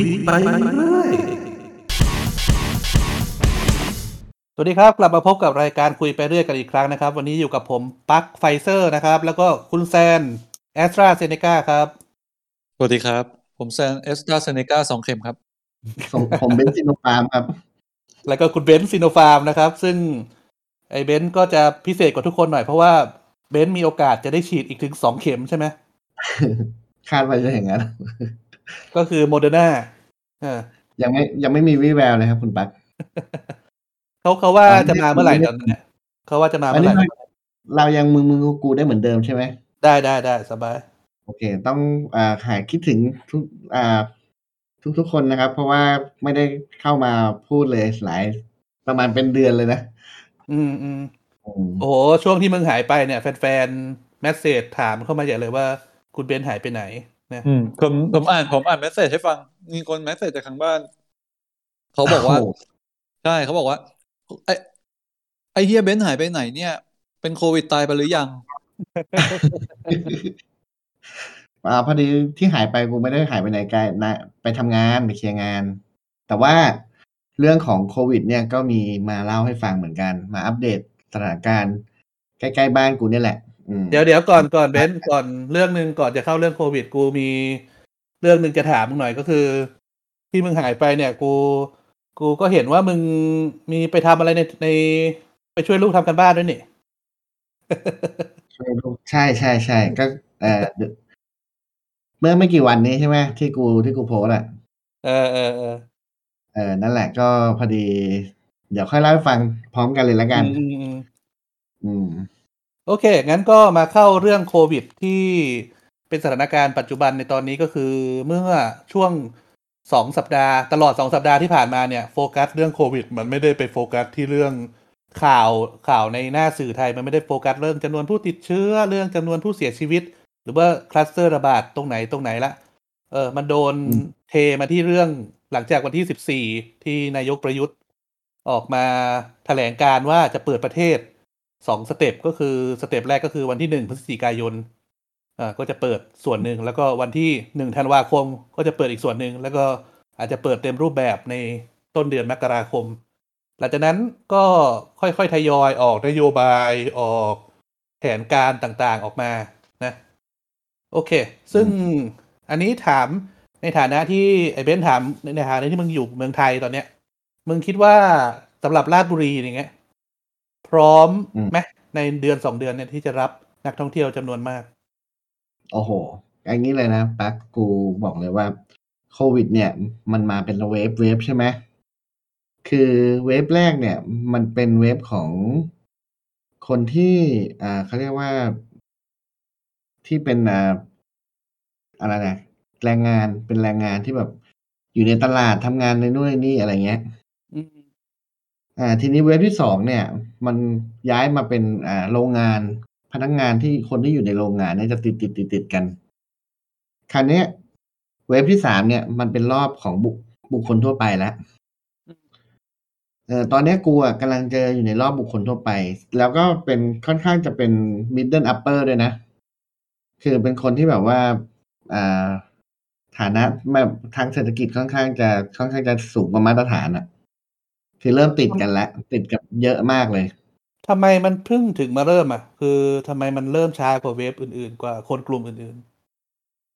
ยไปเรื่อยสวัสดีครับ กลับมาพบกับรายการคุยไปเรื่อยกันอีกครั้งนะครับ วันนี้อยู่กับผมปักไฟเซอร์นะครับ แล้วก็คุณแซนแอสตราเซเนกาครับ สวัสดีครับ ผมแซนเอสตราเซเนกาสองเข็มครับส่วนผมเป็นซิโนฟาร์มครับ แล้วก็คุณเบนซ์ซิโนฟาร์มนะครับ ซึ่งไอ้เบนซ์ก็จะพิเศษกว่าทุกคนหน่อยเพราะว่าเบนซ์มีโอกาสจะได้ฉีดอีกถึงสองเข็มใช่ไหมคาดว่าจะอย่างนั้น ก็คือโมเดอร์นาเออยังไม่ยังไม่มีวี่แววเลยครับคุณปักเขาเขาว่าอันนี้จะมาเมื่อไหร่ตอนนั้นเนี่ยเขาว่าจะมาอันเมื่อไหนี้ร่เราเรายังมือมือกูได้เหมือนเดิมใช่ไหมได้ได้ได้สบาย โอเค ต้องอ่าหายคิดถึงทุกอ่าทุกทุกคนนะครับ เพราะว่าไม่ได้เข้ามาพูดเลยหลายประมาณเป็นเดือนเลยนะ อืมอืมอืมโอ้โห ช่วงที่มึงหายไปเนี่ย แฟนๆ message ถามเข้ามาใหญ่เลยว่า คุณเบนซ์หายไปไหน นะอืมผมผมอ่านผมอ่าน message ให้ฟัง มีคน message จากทางบ้าน เขาบอกว่าโโหใช่เขาบอกว่า ไอไอเฮียเบนซ์หายไปไหนเนี่ย เป็นโควิดตายไปหรือยังอ่าพอดีที่หายไปกูไม่ได้หายไปไหนไกลนะไปทำงานไปเคลียร์งาน แต่ว่าเรื่องของโควิด เนี่ยก็มีมาเล่าให้ฟังเหมือนกัน มาอัปเดตสถานการณ์ใกล้ๆบ้านกูเนี่ยแหละอืม เดี๋ยวเดี๋ยวก่อนก่อนเบนซ์ก่อนเรื่องหนึ่งก่อนจะเข้าเรื่องโควิด กูมีเรื่องหนึ่งจะถามมึงหน่อยก็คือ ที่มึงหายไปเนี่ย กู กูก็เห็นว่ามึงมีไปทำอะไรในในไปช่วยลูกทำกันบ้านด้วยนี่ใช่ใช่ใช่ก็เออเมื่อไม่กี่วันนี้ใช่ไหมที่กูที่กูโพสต์อะเออเออเออเออนั่นแหละก็พอดี เดี๋ยวค่อยเล่าให้ฟังพร้อมกันเลยละกัน อืมอืมอืมอืม โอเค งั้นก็มาเข้าเรื่องโควิดที่เป็นสถานการณ์ปัจจุบันในตอนนี้ก็คือเมื่อช่วงสองสัปดาห์ตลอดสองสัปดาห์ที่ผ่านมาเนี่ยโฟกัสเรื่องโควิด มันไม่ได้ไปโฟกัสที่เรื่องข่าวข่าวในหน้าสื่อไทยมันไม่ได้โฟกัสเรื่องจำนวนผู้ติดเชื้อเรื่องจำนวนผู้เสียชีวิต หรือว่าคลัสเตอร์ระบาดตรงไหนตรงไหนละเออมันโดนอืมเทมาที่เรื่องหลังจากวันที่สิบสี่ที่นายกประยุทธ์ ออกมาแถลงการว่าจะเปิดประเทศ สอง step ก็คือ step แรกก็คือวันที่หนึ่งพฤศจิกายนอ่าก็จะเปิดส่วนหนึ่งแล้วก็วันที่หนึ่งธันวาคมก็จะเปิดอีกส่วนหนึ่งแล้วก็อาจจะเปิดเต็มรูปแบบในต้นเดือนมกราคม หลังจากนั้นก็ค่อยๆทยอยออกนโยบายออกแผนการต่างๆออกมานะ โอเค ซึ่งอันนี้ถามในฐานะที่ไอ้เบนถามในฐานะที่มึงอยู่เมืองไทยตอนเนี้ย มึงคิดว่าสำหรับราชบุรีอย่างเงี้ย พร้อมไหมในเดือนสองเดือนเนี่ยที่จะรับนักท่องเที่ยวจำนวนมาก โอ้โหอย่างนี้เลยนะปักกูบอกเลยว่าโควิด เนี่ย มันมาเป็นเวฟเวฟใช่ไหมคือเวฟแรกเนี่ย มันเป็นเวฟของคนที่อ่าเขาเรียกว่าที่เป็นอ่าอะไรนะแรงงานเป็นแรงงานที่แบบอยู่ในตลาดทำงานในนู่นในนี่อะไรเงี้ย อ่าทีนี้เว็บที่สองเนี่ย มันย้ายมาเป็นอ่าโรงงานพนักงานที่คนที่อยู่ในโรงงานเนี่ยจะติดติดติดติดกันคราวนี้เว็บที่สามเนี่ย มันเป็นรอบของบุคบุคคลทั่วไปแล้วเออตอนนี้กูอะกำลังเจออยู่ในรอบบุคคลทั่วไป แล้วก็เป็นค่อนข้างจะเป็น middle upper ด้วยนะ คือเป็นคนที่แบบว่าอ่าฐานะแบบทางเศรษฐกิจค่อนข้างจะค่อนข้างจะสูงกว่ามาตรฐานอะ คือเริ่มติดกันแล้ว ติดกับเยอะมากเลยทำไมมันเพิ่งถึงมาเริ่มอะ คือทำไมมันเริ่มช้ากว่าเวฟอื่นๆ กว่าคนกลุ่มอื่น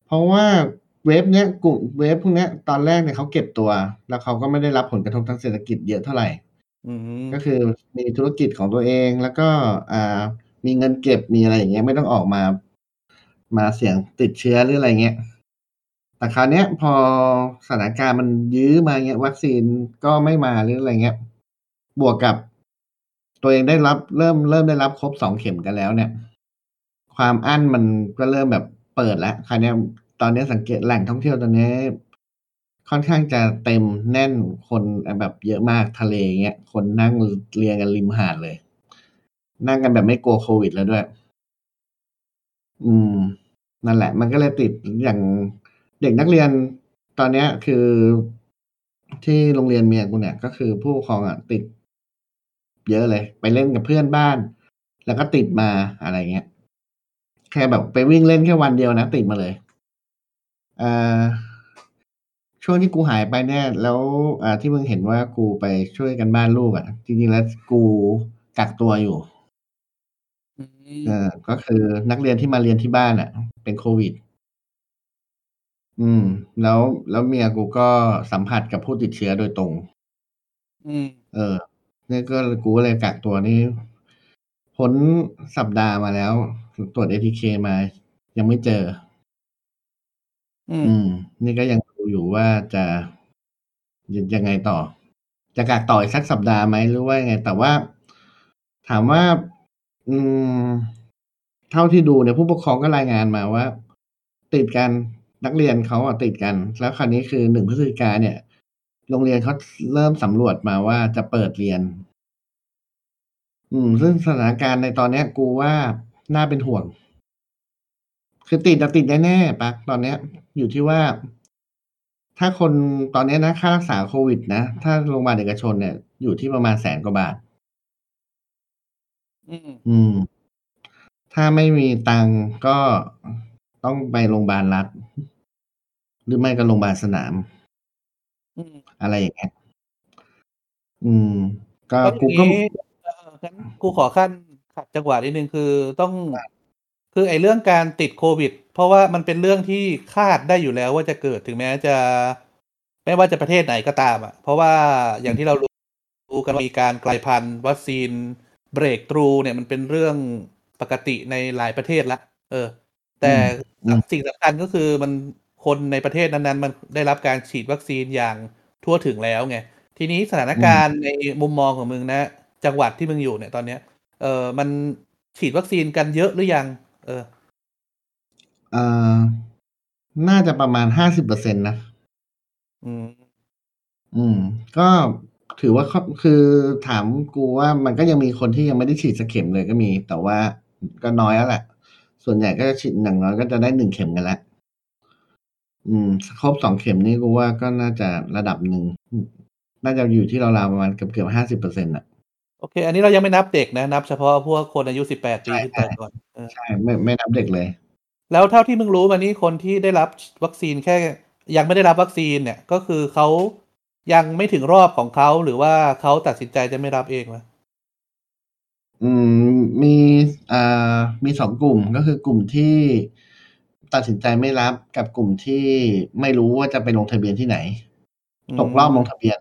เพราะว่าเว็บเนี้ยกลุ่มเว็บพวกเนี้ยตอนแรกเนี่ยเขาเก็บตัว แล้วเขาก็ไม่ได้รับผลกระทบทางเศรษฐกิจเยอะเท่าไหร่ๆอืมก็คือมีธุรกิจของตัวเองแล้วก็อ่ามีเงินเก็บมีอะไรอย่างเงี้ยไม่ต้องออกมา มาเสี่ยงติดเชื้อหรืออะไรเงี้ย แต่คราวนี้พอสถานการณ์มันยื้อมาเงี้ย วัคซีนก็ไม่มาหรืออะไรเงี้ย บวกกับตัวเองได้รับเริ่มเริ่มได้รับครบสองเข็มกันแล้วเนี่ย ความอั้นมันก็เริ่มแบบเปิดแล้วคราวนี้ตอนนี้สังเกตแหล่งท่องเที่ยวตอนนี้ ค่อนข้างจะเต็มแน่นคนแบบเยอะมากทะเลเงี้ยคนนั่งเรียงกันริมหาดเลย นั่งกันแบบไม่กลัวโควิดแล้วด้วย อืมนั่นแหละ มันก็เลยติดอย่าง เด็กนักเรียนตอนเนี้ยคือที่โรงเรียนเมียกูเนี่ย ก็คือผู้ปกครองอะติด เยอะเลย ไปเล่นกับเพื่อนบ้าน แล้วก็ติดมาอะไรเงี้ยแค่แบบไปวิ่งเล่นแค่วันเดียวนะ ติดมาเลยอ่าช่วงที่กูหายไปเนี่ย แล้วอ่าที่มึงเห็นว่ากูไปช่วยกันบ้านลูกอะ่ะ จริงๆแล้วกูกักตัวอยู่อืมเออก็คือนักเรียนที่มาเรียนที่บ้านอะ่ะ เป็นโควิด อืม แล้วแล้วเมียกูก็สัมผัสกับผู้ติดเชื้อโดยตรง อืม เออเนี่ยก็กูก็เลยกักตัวนี่พ้นสัปดาห์มาแล้ว ตรวจเอทีเคมา ยังไม่เจอ อืมอืมนี่ก็ยังดูอยู่ว่าจะยังยังไงต่อ จะกักต่ออีกสักสัปดาห์ไหมหรือว่ายังไง แต่ว่า ถามว่า อืม เท่าที่ดูเนี่ยผู้ปกครองก็รายงานมาว่า ติดกัน นักเรียนเขาอะติดกัน แล้วคราวนี้คือหนึ่งพฤศจิกาเนี่ย โรงเรียนเขาเริ่มสำรวจมาว่าจะเปิดเรียน อืม ซึ่งสถานการณ์ในตอนเนี้ย กูว่าน่าเป็นห่วง คือติดจะติดแน่ๆปะตอนเนี้ย อยู่ที่ว่า ถ้าคนตอนเนี้ยนะค่ารักษาโควิดนะ ถ้าโรงพยาบาลเอกชนเนี่ย อยู่ที่ประมาณแสนกว่าบาท อืมอืมถ้าไม่มีตังค์ก็ต้องไปโรงพยาบาลรัฐ หรือไม่ก็โรงพยาบาลสนาม อืม อะไรอย่างเงี้ย อืม ก็แล้วอกูย่างก็ นี้เอองั้นกูขอขั้นขัดจังหวะนิดนึงคือต้อง คือไอ้เรื่องการติดโควิด เพราะว่ามันเป็นเรื่องที่คาดได้อยู่แล้วว่าจะเกิดถึงแม้จะ ไม่ว่าจะประเทศไหนก็ตามอะ เพราะว่าอย่างที่เรารู้รู้กันว่ามีการกลายพันธุ์วัคซีนเบรกทรูเนี่ยมันเป็นเรื่องปกติในหลายประเทศละ เออ แต่อืม สิ่งสำคัญก็คือมัน คนในประเทศนั้นๆ มันได้รับการฉีดวัคซีนอย่างทั่วถึงแล้วไงทีนี้สถานการณ์ในมุมมองของมึงนะ จังหวัดที่มึงอยู่เนี่ยตอนเนี้ย เออมันฉีดวัคซีนกันเยอะหรือยัง เออเอ่อน่าจะประมาณห้าสิบเปอร์เซ็นตนะอืม อืม ก็ถือว่าเขาคือถามกูว่ามันก็ยังมีคนที่ยังไม่ได้ฉีดสักเข็มเลยก็มี แต่ว่าก็น้อยแล้วแหละ ส่วนใหญ่ก็จะฉีดอย่างน้อยก็จะได้หนึ่งเข็มกันแล้ว อืม ครบสองเข็มนี่กูว่าก็น่าจะระดับหนึ่ง น่าจะอยู่ที่ราวๆประมาณเกือบเกือบห้าสิบเปอร์เซ็นต์อะ โอเค อันนี้เรายังไม่นับเด็กนะ นับเฉพาะพวกคนอายุสิบแปดปีใช่ขึ้นไปก่อนเออใช่ ไม่ไม่นับเด็กเลย แล้วเท่าที่มึงรู้มานี่คนที่ได้รับวัคซีนแค่ยังไม่ได้รับวัคซีนเนี่ย ก็คือเขายังไม่ถึงรอบของเขาหรือว่าเขาตัดสินใจจะไม่รับเองวะอืมมีอ่ามีสองกลุ่มก็คือกลุ่มที่ ตัดสินใจไม่รับกับกลุ่มที่ไม่รู้ว่าจะไปลงทะเบียนที่ไหน ตกรอบลงทะเบียน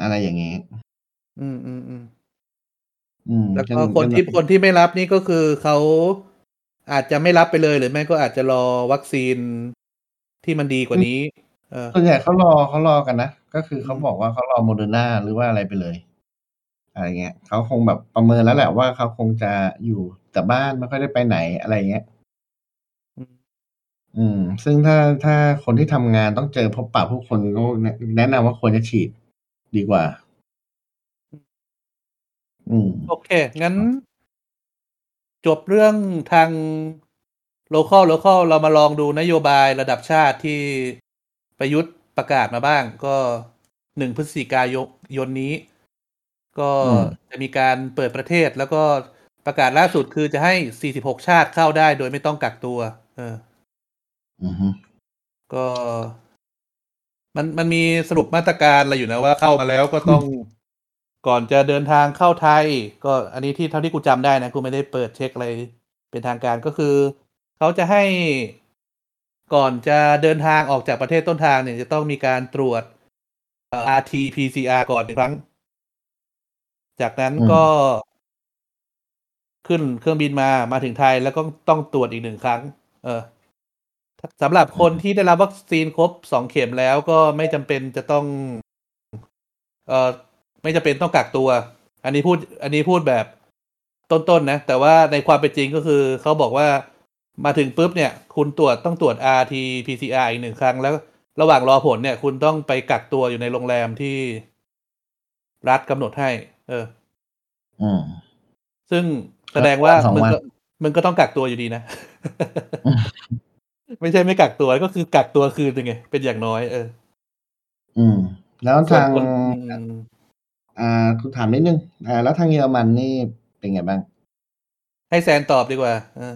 อะไรอย่างนี้ อืมอืมอืมอืมแล้วก็ยังคนที่ยังคนที่ไม่รับนี่ก็คือเขาอาจจะไม่รับไปเลยหรือไม่ก็อาจจะรอวัคซีนที่มันดีกว่านี้ เออส่วนใหญ่เขารอเขารอกันนะ ก็คือเขาอืมบอกว่าเขารอโมเดอร์นาหรือว่าอะไรไปเลย อะไรเงี้ยเขาคงแบบประเมินแล้วแหละว่าเขาคงจะอยู่ แต่บ้านไม่ค่อยได้ไปไหนอะไรเงี้ย อืม อืม ซึ่งถ้าถ้าคนที่ทำงานต้องเจอพบปะผู้คนก็แนะนำว่าควรจะฉีดดีกว่า อืม โอเค งั้น จบเรื่องทาง local local เรามาลองดูนโยบายระดับชาติที่ประยุทธ์ประกาศมาบ้าง ก็หนึ่งพฤศจิกายนนี้ ก็อืมจะมีการเปิดประเทศแล้วก็ ประกาศล่าสุดคือจะให้ 46 ชาติเข้าได้โดยไม่ต้องกักตัว เอออือฮึก็ มันมันมีสรุปมาตรการอะไรอยู่นะว่าเข้ามาแล้วก็ต้องก่อนจะเดินทางเข้าไทย ก็อันนี้ที่เท่าที่กูจำได้นะกูไม่ได้เปิดเช็คอะไรเป็นทางการก็คือ เขาจะให้ก่อนจะเดินทางออกจากประเทศต้นทางเนี่ยจะต้องมีการตรวจเอ่อ RT PCR ก่อนหนึ่งครั้ง จากนั้นก็ ขึ้นเครื่องบินมามาถึงไทยแล้วก็ต้องตรวจอีกหนึ่งครั้ง เออสำหรับคนที่ได้รับวัคซีนครบสองเข็มแล้วก็ไม่จำเป็นจะต้อง เอ่อไม่จำเป็นต้องกักตัว อันนี้พูด อันนี้พูดแบบต้นๆนะ แต่ว่าในความเป็นจริงก็คือเขาบอกว่ามาถึงปุ๊บเนี่ย คุณตรวจต้องตรวจ RT PCR อีกหนึ่งครั้ง แล้วระหว่างรอผลเนี่ย คุณต้องไปกักตัวอยู่ในโรงแรมที่รัฐกำหนดให้ เออ อืมซึ่ง แสดงว่าสองมึงวันก็มึงก็ต้องกักตัวอยู่ดีนะ ไม่ใช่ไม่กักตัวก็คือกักตัวคืนหนึงไง เป็นอย่างน้อย เออ อืม แล้วส่วนทางคนอืมอ่าคุณถามนิดนึงอ่าแล้วทางเยอรมันนี่เป็นไงบ้าง ให้แซนตอบดีกว่าเออ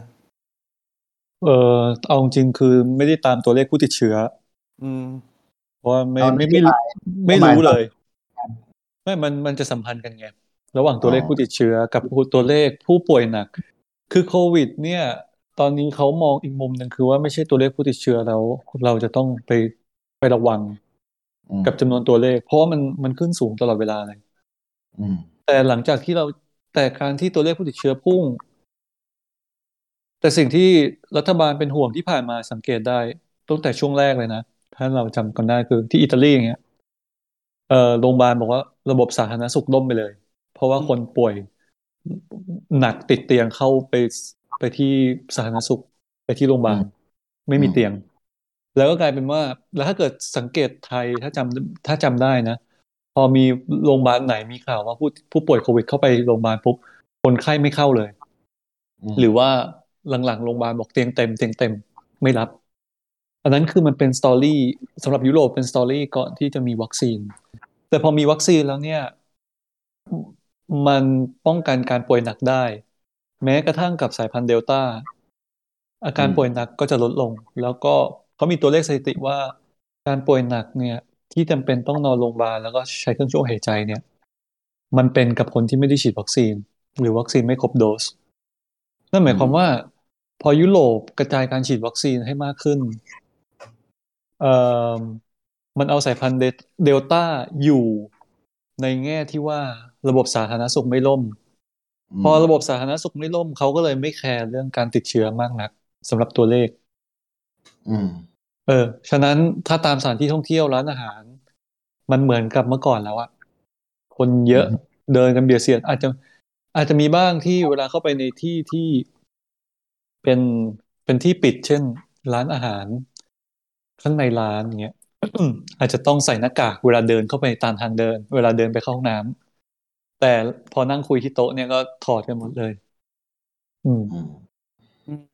เออเอาจริงๆคือไม่ได้ตามตัวเลขผู้ติดเชื้อ อืมเพราะว่าไม่ตอนไม่ที่ไม่บ่ายไม่รู้บ่ายเลย ไม่มันมันจะสัมพันธ์กันไง ระหว่างตัวเลขผู้ติดเชื้อกับตัวเลขผู้ป่วยหนัก คือโควิด เนี่ย ตอนนี้เขามองอีกมุมหนึ่งคือว่าไม่ใช่ตัวเลขผู้ติดเชื้อแล้ว เราจะต้องไปไประวังอืมกับจำนวนตัวเลข เพราะว่ามันมันขึ้นสูงตลอดเวลาเลยอืมแต่หลังจากที่เราแต่การที่ตัวเลขผู้ติดเชื้อพุ่ง แต่สิ่งที่รัฐบาลเป็นห่วงที่ผ่านมาสังเกตได้ตั้งแต่ช่วงแรกเลยนะ ถ้าเราจำกันได้คือที่อิตาลีอย่างเงี้ยเอ่อโรงพยาบาลบอกว่าระบบสาธารณสุขล่มไปเลย เพราะว่าคนป่วยหนักติดเตียงเข้าไปไปที่สาธารณสุขไปที่โรงพยาบาลอืมไม่มีอืมเตียง แล้วก็กลายเป็นว่า แล้วถ้าเกิดสังเกตไทยถ้าจำถ้าจำได้นะ พอมีโรงพยาบาลไหนมีข่าวว่าผู้ผู้ป่วยโควิดเข้าไปโรงพยาบาลปุ๊บคนไข้ไม่เข้าเลยอืมหรือว่าหลังๆโรงพยาบาลบอกเตียงเต็มเตียงเต็มไม่รับ อันนั้นคือมันเป็น story สำหรับยุโรปเป็น story ก่อนที่จะมีวัคซีน แต่พอมีวัคซีนแล้วเนี่ย มันป้องกันการป่วยหนักได้ แม้กระทั่งกับสายพันธุ์เดลต้าอาการป่วยหนักก็จะลดลง แล้วก็เขามีตัวเลขสถิติว่าการป่วยหนักเนี่ย ที่จำเป็นต้องนอนโรงพยาบาลแล้วก็ใช้เครื่องช่วยหายใจเนี่ย มันเป็นกับคนที่ไม่ได้ฉีดวัคซีน หรือวัคซีนไม่ครบโดส นั่นหมายความว่า พอยุโรปกระจายการฉีดวัคซีนให้มากขึ้นเอ่อมันเอาสายพันธุ์เดลต้าอยู่ในแง่ที่ว่า ระบบสาธารณสุขไม่ล่มมพอระบบสาธารณสุขไม่ล่มเขาก็เลยไม่แคร์เรื่องการติดเชื้อมากนักสำหรับตัวเลข อืม เออ ฉะนั้นถ้าตามสถานที่ท่องเที่ยวร้านอาหาร มันเหมือนกับเมื่อก่อนแล้วอะคนเยอะอืมเดินกันเบียดเสียด อาจจะอาจจะมีบ้างที่เวลาเข้าไปในที่ที่เป็นเป็นที่ปิด เช่น ร้านอาหาร ข้างในร้านอย่างเงี้ยอาจจะต้องใส่หน้ากากเวลาเดินเข้าไปตามทางเดิน เวลาเดินไปเข้าห้องน้ำ แต่พอนั่งคุยที่โต๊ะเนี่ยก็ถอดกันหมดเลยอืมอืม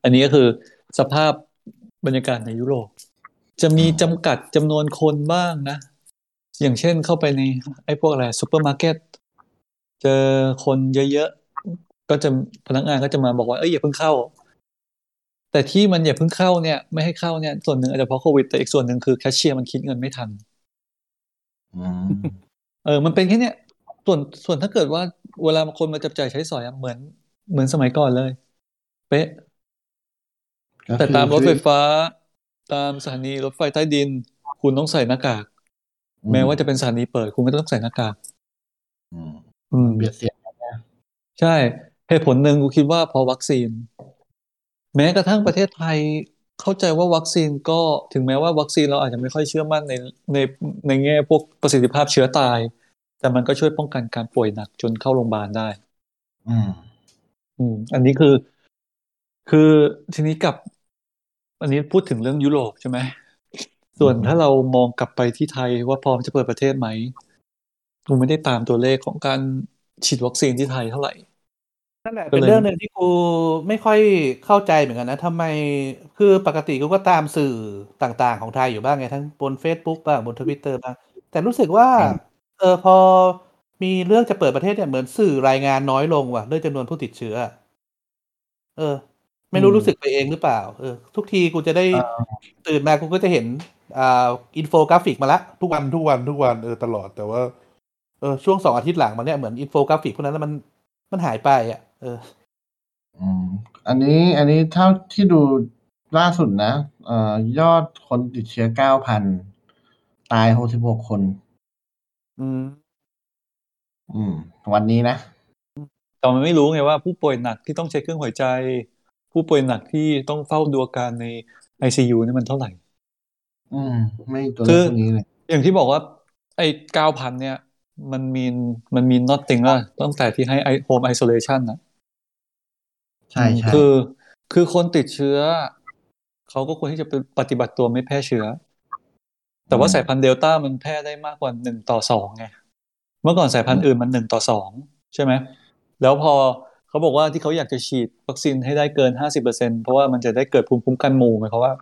อันนี้ก็คือสภาพบรรยากาศในยุโรป จะมีจำกัดจำนวนคนบ้างนะ อย่างเช่นเข้าไปใน ไอ้พวกอะไรซูเปอร์มาร์เก็ตเจอคนเยอะๆ ก็จะพนักงานก็จะมาบอกว่า เอ้ยอย่าเพิ่งเข้า แต่ที่มันอย่าเพิ่งเข้าเนี่ย ไม่ให้เข้าเนี่ย ส่วนหนึ่งอาจจะเพราะโควิด แต่อีกส่วนหนึ่งคือแคชเชียร์มันคิดเงินไม่ทันอืมเออ มันเป็นแค่เนี้ย ส่วนส่วนถ้าเกิดว่าเวลาคนมาจับจ่ายใช้สอยอะเหมือนเหมือนสมัยก่อนเลย เป๊ะก็แต่คือตามรถคือไฟฟ้า ตามสถานีรถไฟใต้ดิน คุณต้องใส่หน้ากากอืมแม้ว่าจะเป็นสถานีเปิด คุณก็ต้องใส่หน้ากากอืมอืมเบียดเสียดใช่เหตุผลหนึ่งกูคิดว่าเพอวัคซีน แม้กระทั่งประเทศไทยเข้าใจว่าวัคซีนก็ถึงแม้ว่าวัคซีนเราอาจจะไม่ค่อยเชื่อมั่นในในในแง่พวกประสิทธิภาพเชื้อตาย แต่มันก็ช่วยป้องกันการป่วยหนักจนเข้าโรงพยาบาลได้ อืม อืม อันนี้คือ คือทีนี้กลับ อันนี้พูดถึงเรื่องยุโรปใช่ไหม ส่วนอืมถ้าเรามองกลับไปที่ไทยว่าพร้อมจะเปิดประเทศไหมกูไม่ได้ตามตัวเลขของการฉีดวัคซีนที่ไทยเท่าไหร่นั่นแหละก็เป็นเลยเรื่องหนึ่งที่กูไม่ค่อยเข้าใจเหมือนกันนะทำไมคือปกติกูก็ตามสื่อต่างๆ ของไทยอยู่บ้างไงทั้งบน Facebook บ้างบนทวิตเตอร์บ้าง แต่รู้สึกว่า เออ พอมีเรื่องจะเปิดประเทศเนี่ยเหมือนสื่อรายงานน้อยลงว่ะ เรื่องจำนวนผู้ติดเชื้อ เออ ไม่รู้อืมรู้สึกไปเองหรือเปล่า เออ ทุกทีกูจะได้อ่าตื่นมากูก็จะเห็น อ่า อินโฟกราฟิกมาละ ทุกวันทุกวันทุกวันเออตลอดแต่ว่า เออช่วงสองอาทิตย์หลังมาเนี่ยเหมือนอินโฟกราฟิกพวกนั้นแล้วมันมันหายไปอะ เอออืมอันนี้อันนี้เท่าที่ดูล่าสุดนะเอ่อยอดคนติดเชื้อเก้าพันตายหกสิบหกคน อืม อืม วันนี้นะ แต่มันไม่รู้ไงว่าผู้ป่วยหนักที่ต้องใช้เครื่องหัวใจ ผู้ป่วยหนักที่ต้องเฝ้าดูอาการใน ICU นี่มันเท่าไหร่ อืม ไม่ตัวเลคืขอพวกนี้เลย อย่างที่บอกว่า ไอ้เก้าพันเนี่ย มันมีมันมี nothing ว่าตั้งแต่ที่ให้ i- home isolation นะใช่ใช่คือ คือคนติดเชื้อ เขาก็ควรที่จะไปปฏิบัติตัวไม่แพร่เชื้อ แต่ว่าสายพันธุ์เดลต้ามันแพร่ได้มากกว่าหนึ่งต่อสองไงเมื่อก่อนสายพันธุ์อื่นมันหนึ่งต่อสองใช่ไหมแล้วพอเขาบอกว่าที่เขาอยากจะฉีดวัคซีนให้ได้เกินห้าสิบเปอร์เซ็นเพราะว่ามันจะได้เกิดภูมิคุ้มกันหมู่หมายความว่า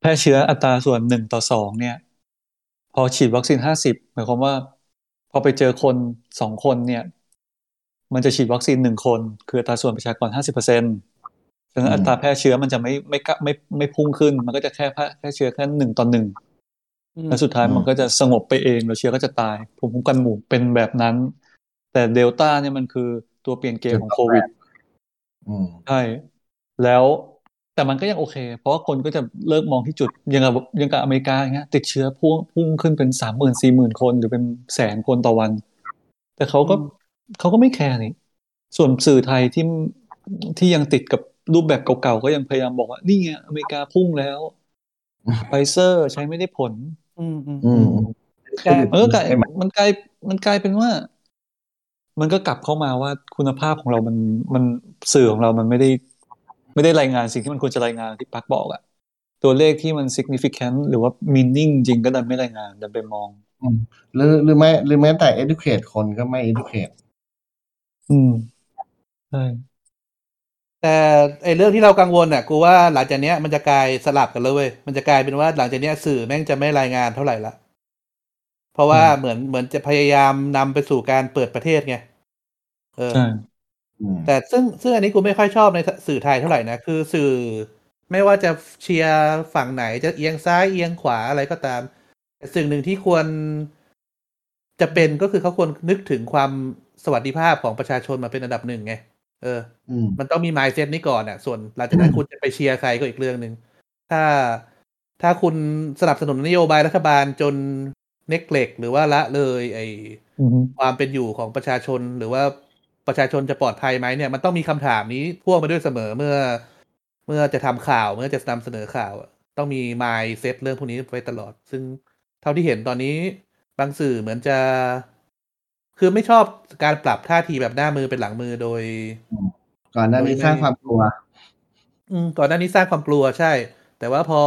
แพร่เชื้ออัตราส่วนหนึ่งต่อสองเนี่ย พอฉีดวัคซีนห้าสิบหมายความว่า พอไปเจอคนสองคนเนี่ย มันจะฉีดวัคซีนหนึ่งคน คืออัตราส่วนประชากรห้าสิบเปอร์เซ็น ฉะนั้นอืมอัตราแพร่เชื้อมันจะไม่ไม่กะไม่ไม่พุ่งขึ้น มันก็จะแค่แพร่แพร่เชื้อแค่หนึ่งต่อหนึ่งอืมแล้วสุดท้ายมันก็จะสงบไปเองแล้วเชื้อก็จะตายภูมิคุ้มกันหมู่เป็นแบบนั้น แต่เดลต้าเนี่ยมันคือตัวเปลี่ยนเกมของโควิดอืมใช่แล้วแต่มันก็ยังโอเค เพราะว่าคนก็จะเลิกมองที่จุดยังกับยังกับอเมริกาอย่างเงี้ยติดเชื้อพุ่งพุ่งขึ้นเป็นสามหมื่นสี่หมื่นคนหรือเป็นแสนคนต่อวัน แต่เขาก็เขาก็ไม่ care นี่ส่วนสื่อไทยที่ที่ยังติดกับ รูปแบบเก่าๆก็ยังพยายามบอกว่า นี่ไงอเมริกาพุ่งแล้วไฟเซอร์ใช้ไม่ได้ผล อืมอืมอืมใช่มันก็กลายใช่ไหมมันกลายมันกลายเป็นว่า มันก็กลับเข้ามาว่าคุณภาพของเรามันมันสื่อของเรามันไม่ได้ ไม่ได้รายงานสิ่งที่มันควรจะรายงานที่ปักบอกอะตัวเลขที่มัน significant หรือว่า meaning จริงก็ดันไม่รายงาน ดันไปมองหรือหรือแม้หรือแม้แต่ educate คนก็ไม่ educate อืมใช่ แต่ไอ้เรื่องที่เรากังวลน่ะกูว่าหลังจากเนี้ยมันจะกลายสลับกันเลยเว้ยมันจะกลายเป็นว่าหลังจากเนี้ยสื่อแม่งจะไม่รายงานเท่าไหร่ละเพราะว่าเหมือนเหมือนจะพยายามนำไปสู่การเปิดประเทศไงเออใช่อืมแต่ซึ่งซึ่งอันนี้กูไม่ค่อยชอบในสื่อไทยเท่าไหร่นะคือสื่อไม่ว่าจะเชียร์ฝั่งไหนจะเอียงซ้ายเอียงขวาอะไรก็ตามแต่สิ่งหนึ่งที่ควรจะเป็นก็คือเขาควรนึกถึงความสวัสดิภาพของประชาชนมาเป็นอันดับหนึ่งไง เอออืมมันต้องมี mindset นี้ก่อนอะ ส่วนหลังจากนั้นคุณจะไปเชียร์ใครก็อีกเรื่องหนึ่ง ถ้าถ้าคุณสนับสนุนนโยบายรัฐบาลจนเน็กเล็กหรือว่าละเลยไออืมความเป็นอยู่ของประชาชนหรือว่าประชาชนจะปลอดภัยไหมเนี่ย มันต้องมีคำถามนี้พ่วงมาด้วยเสมอเมื่อ เมื่อจะทำข่าวเมื่อจะนำเสนอข่าวอะต้องมี mindset เรื่องพวกนี้ไว้ตลอด ซึ่งเท่าที่เห็นตอนนี้บางสื่อเหมือนจะ คือไม่ชอบการปรับท่าทีแบบหน้ามือเป็นหลังมือโดย ก่อนหน้านี้สร้างความกลัว อืมก่อนหน้านี้สร้างความกลัวใช่ แต่ว่าพอ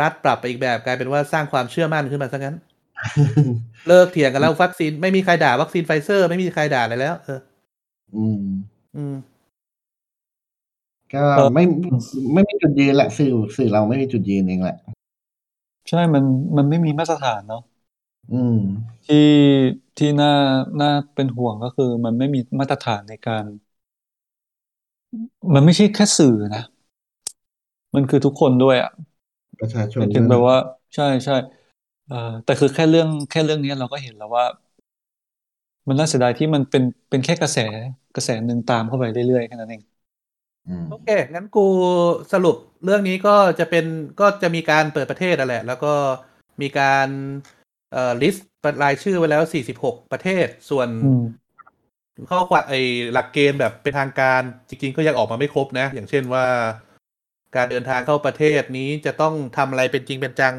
รัฐปรับไปอีกแบบกลายเป็นว่าสร้างความเชื่อมั่นขึ้นมาซะงั้น เลิกเถียงกันแล้ววัคซีนไม่มีใครด่าวัคซีนไฟเซอร์ ไม่มีใครด่าอะไรแล้ว เออ อืม อืมก็ไม่ไม่มีจุดยืนแหละสื่อสื่อเราไม่มีจุดยืนเองแหละ ใช่มันมันไม่มีมาตรฐานเนาะอืม ที่ที่น่าน่าเป็นห่วงก็คือ มันไม่มีมาตรฐานในการ มันไม่ใช่แค่สื่อนะ มันคือทุกคนด้วยอะประชาชหนมายถึงแบบว่า ใช่ใช่เอ่อแต่คือแค่เรื่องแค่เรื่องนี้เราก็เห็นแล้วว่า มันน่าเสียดายที่มันเป็นเป็นแค่กระแสกระแสหนึ่งตามเข้าไปเรื่อยๆแค่นั้นเองอืมโอเค งั้นกูสรุปเรื่องนี้ก็จะเป็นก็จะมีการเปิดประเทศอะแหละ แล้วก็มีการ เอ่อลิสต์รายชื่อไว้แล้ว 46 ประเทศ ส่วนอืมข้อความไอหลักเกณฑ์แบบเป็นทางการจริง ๆ ก็ยังออกมาไม่ครบนะ อย่างเช่นว่า การเดินทางเข้าประเทศนี้จะต้องทำอะไรเป็นจริงเป็นจัง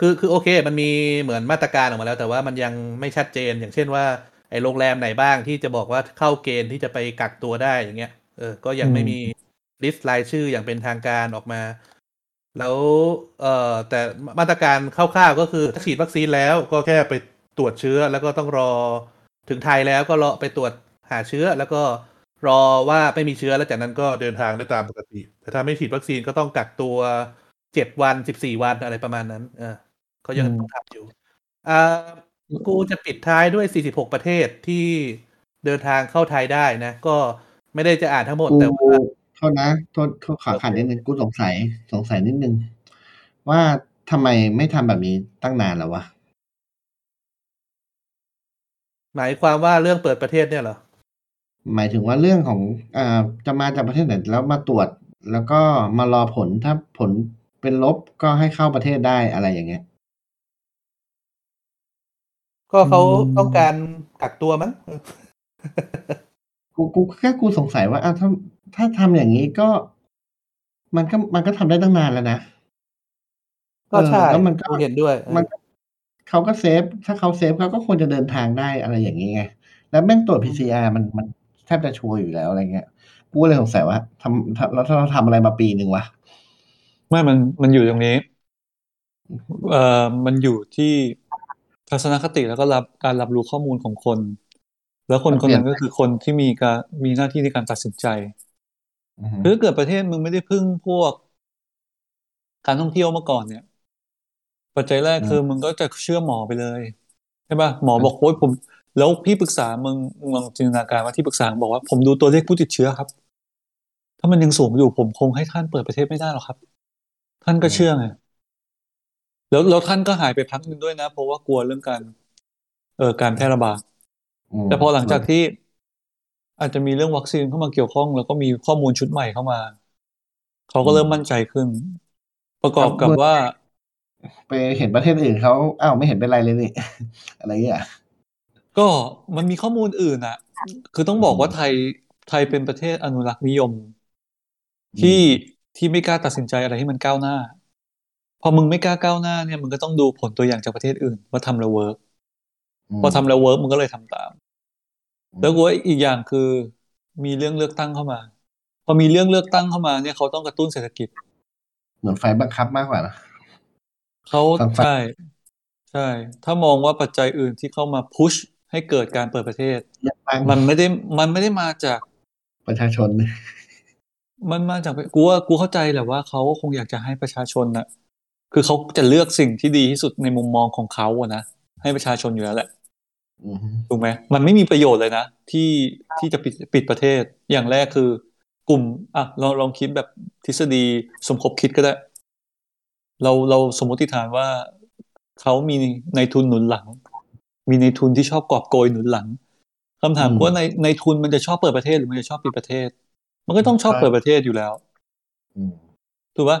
คือคือโอเค มันมีเหมือนมาตรการออกมาแล้ว แต่ว่ามันยังไม่ชัดเจน อย่างเช่นว่าไอโรงแรมไหนบ้างที่จะบอกว่าเข้าเกณฑ์ที่จะไปกักตัวได้อย่างเงี้ย เออ ก็ยังไม่มีลิสต์รายชื่ออย่างเป็นทางการออกมา แล้วเอ่อแต่มาตรการคร่าวๆก็คือถ้าฉีดวัคซีนแล้วก็แค่ไปตรวจเชื้อแล้วก็ต้องรอถึงไทยแล้วก็รอไปตรวจหาเชื้อ แล้วก็รอว่าไม่มีเชื้อแล้วจากนั้นก็เดินทางได้ตามปกติ แต่ถ้าไม่ฉีดวัคซีนก็ต้องกักตัวเจ็ดวันสิบสี่วันอะไรประมาณนั้น เออเขายังอืมต้องทำอยู่อ่ากูจะปิดท้ายด้วยสี่สิบหกประเทศที่เดินทางเข้าไทยได้นะ ก็ไม่ได้จะอ่านทั้งหมดกูแต่ว่าโท ษนะโทษโทษขอขัดนิดนึงกูสงสัยสงสัยนิดนึง ว่าทำไมไม่ทำแบบนี้ตั้งนานแล้ววะ หมายความว่าเรื่องเปิดประเทศเนี่ยเหรอ หมายถึงว่าเรื่องของอ่าจะมาจากประเทศไหนแล้วมาตรวจ แล้วก็มารอผลถ้าผลเป็นลบก็ให้เข้าประเทศได้อะไรอย่างเงี้ย ก็เขาอืมต้องการกักตัวมั้งกูกูแค่กูสงสัยว่าอ้าวถ้า ถ้าทำอย่างนี้ก็ มันก็มันก็ทำได้ตั้งนานแล้วนะก็ใช่เออแล้วมันก็กูเห็นด้วย มันเขาก็เซฟ ถ้าเขาเซฟเขาก็ควรจะเดินทางได้อะไรอย่างนี้ไงแล้วแม่งตรวจ PCR มันมันแทบจะชัวร์อยู่แล้วอะไรเงี้ยกูเลยสงสัยว่าทำทำแล้วถ้าเราทำอะไรมาปีหนึ่งวะไม่มันมันอยู่ตรงนี้เอ่อมันอยู่ที่ทัศนคติแล้วก็รับการรับรู้ข้อมูลของคน แล้วคนคนนั้นก็คือคนที่มีการมีหน้าที่ในการตัดสินใจอือฮึ คือถ้าเกิดประเทศมึงไม่ได้พึ่งพวก การท่องเที่ยวมาก่อนเนี่ย ปัจจัยแรกคือมึงก็จะเชื่อหมอไปเลยใช่ป่ะหมอบอกโอ้ยผม แล้วพี่ปรึกษามึงมึงลองจินตนาการว่าที่ปรึกษาบอกว่าผมดูตัวเลขผู้ติดเชื้อครับทถ้ามันยังสูงอยู่ผมคงให้ท่านเปิดประเทศไม่ได้หรอกครับ ท่านก็เชื่อไงแล้วแล้วท่านก็หายไปพักหนึ่งด้วยนะ เพราะว่ากลัวเรื่องการ เอ่อการแพร่ระบาดมแต่พอหลังจากที่ อาจจะมีเรื่องวัคซีนเข้ามาเกี่ยวข้อง แล้วก็มีข้อมูลชุดใหม่เข้ามา เขาก็เริ่มมั่นใจขึ้น ประกอบกับว่า ไปเห็นประเทศอื่นเขาอ้าวไม่เห็นเป็นไรเลยนี่อะไรเงี้ยก็มันมีข้อมูลอื่นอะคือต้องบอกว่าไทยไทยเป็นประเทศอนุรักษ์นิยม ที่ที่ไม่กล้าตัดสินใจอะไรให้มันก้าวหน้า พอมึงไม่กล้าก้าวหน้าเนี่ยมึงก็ต้องดูผลตัวอย่างจากประเทศอื่น ว่าทำแล้ว work พอทำแล้ว work มึงก็เลยทำตาม แล้วกูว่าอีกอย่างคือ มีเรื่องเลือกตั้งเข้ามา พอมีเรื่องเลือกตั้งเข้ามาเนี่ยเขาต้องกระตุ้นเศรษฐกิจ เหมือนไฟต์บังคับมากกว่านะเขาฟังๆใช่ใช่ ถ้ามองว่าปัจจัยอื่นที่เข้ามา push ให้เกิดการเปิดประเทศเลือกตั้งมันไม่ได้มันไม่ได้มาจากประชาชน มันมาจากกูว่ากูเข้าใจแหละว่าเขาก็คงอยากจะให้ประชาชนน่ะคือเขาจะเลือกสิ่งที่ดีที่สุดในมุมมองของเขาอะนะให้ประชาชนอยู่แล้วแหละอืม ถูกไหมมันไม่มีประโยชน์เลยนะที่ที่จะปิดปิดประเทศ อย่างแรกคือกลุ่มอะลองลองคิดแบบทฤษฎีสมคบคิดก็ได้ เราเราสมมติฐานว่าเขามีในทุนหนุนหลัง มีในทุนที่ชอบกอบโกยหนุนหลังคำถามคือว่าในในทุนมันจะชอบเปิดประเทศหรือมันจะชอบปิดประเทศ มันก็ต้องชอบเปิดประเทศอยู่แล้วอืมถูกปะ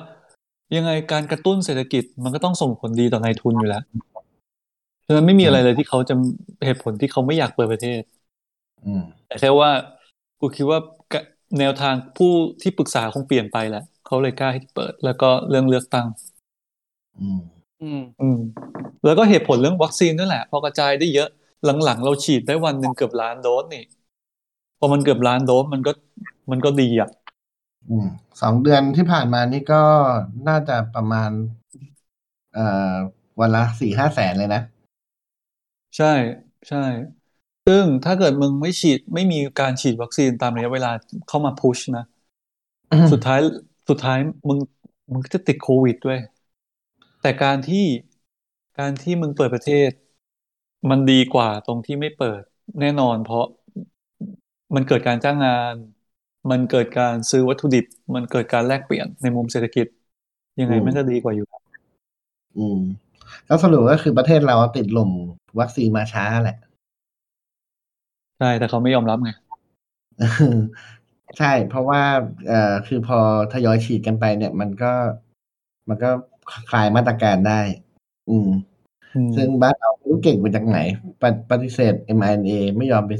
ยังไงการกระตุ้นเศรษฐกิจมันก็ต้องส่งผลดีต่อนายทุนอยู่แล้ว ฉะนั้นไม่มีอะไรเลยที่เขาจะเหตุผลที่เขาไม่อยากเปิดประเทศอืมแต่แค่ว่ากูคิดว่ากะแนวทางผู้ที่ปรึกษาคงเปลี่ยนไปแหละเขาเลยกล้าให้เปิด แล้วก็เรื่องเลือกตั้งอืมอืมอืมแล้วก็เหตุผลเรื่องวัคซีนนั่นแหละ พอกระจายได้เยอะหลังๆ เราฉีดได้วันหนึ่งเกือบล้านโดสนี่พอมันเกือบล้านโดสมันก็มันก็ดีอะอืมสองเดือนที่ผ่านมานี่ก็น่าจะประมาณ เอ่อวันละสี่ห้าแสนเลยนะ ใช่ใช่ ซึ่งถ้าเกิดมึงไม่ฉีดไม่มีการฉีดวัคซีนตามระยะเวลาเข้ามาพุชนะ สุดท้ายสุดท้ายมึงมึงก็จะติดโควิดด้วย แต่การที่การที่มึงเปิดประเทศ มันดีกว่าตรงที่ไม่เปิดแน่นอน เพราะมันเกิดการจ้างงาน มันเกิดการซื้อวัตถุดิบ มันเกิดการแลกเปลี่ยนในมุมเศรษฐกิจ ยังไงอืมมันก็ดีกว่าอยู่แล้วอืม ก็สรุปก็คือประเทศเราติดลมวัคซีนมาช้าแหละ ใช่แต่เขาไม่ยอมรับไงใช่เพราะว่าเอ่อคือพอทยอยฉีดกันไปเนี่ย มันก็มันก็คลายมาตรการได้ อืมอืมซึ่งบ้านเราไม่รู้เก่งมาจากไหนปฏิปฏิเสธ mRNA ไม่ยอมไป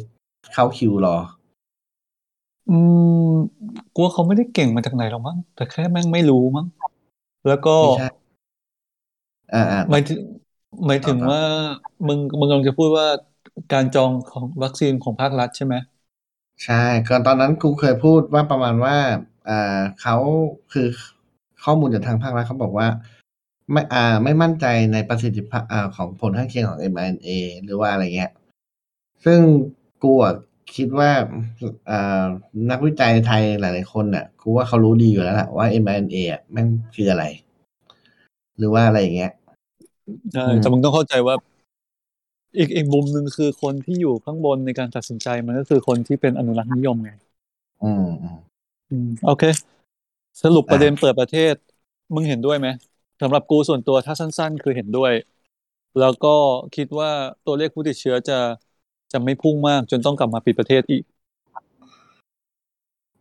เข้าคิวรอ อืมกลัวเขาไม่ได้เก่งมาจากไหนหรอกมั้งแต่แค่แม่งไม่รู้มั้งแล้วก็ไม่ใช่ อ่าอ่าหมายถึงหมายถึงต่อครับว่ามึงมึงกำลังจะพูดว่าการจองของวัคซีนของภาครัฐใช่ไหมใช่ก่อนตอนนั้นกูเคยพูดว่าประมาณว่าอ่าเขาคือข้อมูลจากทางภาครัฐเขาบอกว่า ไม่อ่าไม่มั่นใจในประสิทธิภาพอ่าของผลข้างเคียงของ mRNA หรือว่าอะไรเงี้ย ซึ่งกูอะคิดว่าอ่านักวิจัยไทยหลาย ๆ คนน่ะกูว่าเขารู้ดีอยู่แล้วแหละว่า mRNA อะแม่งคืออะไร หรือว่าอะไรอย่างเงี้ยใช่อืมแต่มึงต้องเข้าใจว่า อีกอีกมุมหนึ่งคือคนที่อยู่ข้างบนในการตัดสินใจมันก็คือคนที่เป็นอนุรักษ์นิยมไงอืมอืมอืมโอเค สรุปประเด็นเปิดประเทศ มึงเห็นด้วยไหมสำหรับกูส่วนตัวถ้าสั้น ๆ คือเห็นด้วย แล้วก็คิดว่าตัวเลขผู้ติดเชื้อจะจะไม่พุ่งมากจนต้องกลับมาปิดประเทศอีก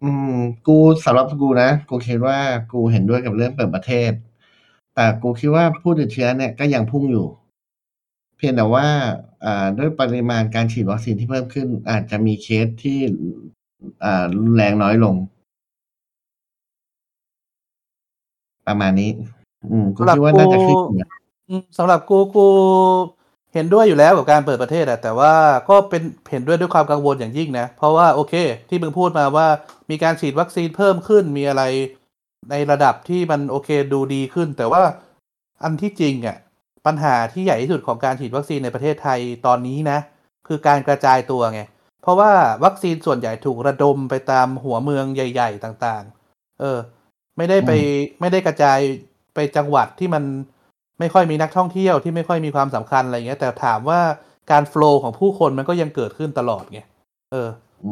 อืม กูสำหรับกูนะ กูคิดว่ากูเห็นด้วยกับเรื่องเปิดประเทศ แต่กูคิดว่าผู้ติดเชื้อเนี่ยก็ยังพุ่งอยู่ เพียงแต่ว่าด้วยปริมาณการฉีดวัคซีนที่เพิ่มขึ้น อาจจะมีเคสที่รุนแรงน้อยลง ประมาณนี้ อืมกูคิดว่าน่าจะขึ้นสำหรับกูกูเห็นด้วยอยู่แล้วกับการเปิดประเทศอะแต่ว่าก็เป็นเห็นด้วยด้วยความกังวลอย่างยิ่งนะ เพราะว่าโอเค ที่มึงพูดมาว่ามีการฉีดวัคซีนเพิ่มขึ้นมีอะไร ในระดับที่มันโอเคดูดีขึ้น แต่ว่าอันที่จริงอะปัญหาที่ใหญ่ที่สุดของการฉีดวัคซีนในประเทศไทยตอนนี้นะ คือการกระจายตัวไง เพราะว่าวัคซีนส่วนใหญ่ถูกระดมไปตามหัวเมืองใหญ่ ๆ ต่างๆ เออ ไม่ได้ไปไม่ได้กระจายไปจังหวัดที่มันไม่ค่อยมีนักท่องเที่ยวที่ไม่ค่อยมีความสำคัญอะไรเงี้ยแต่ถามว่าการโฟล์ของผู้คนมันก็ยังเกิดขึ้นตลอดไงเอออื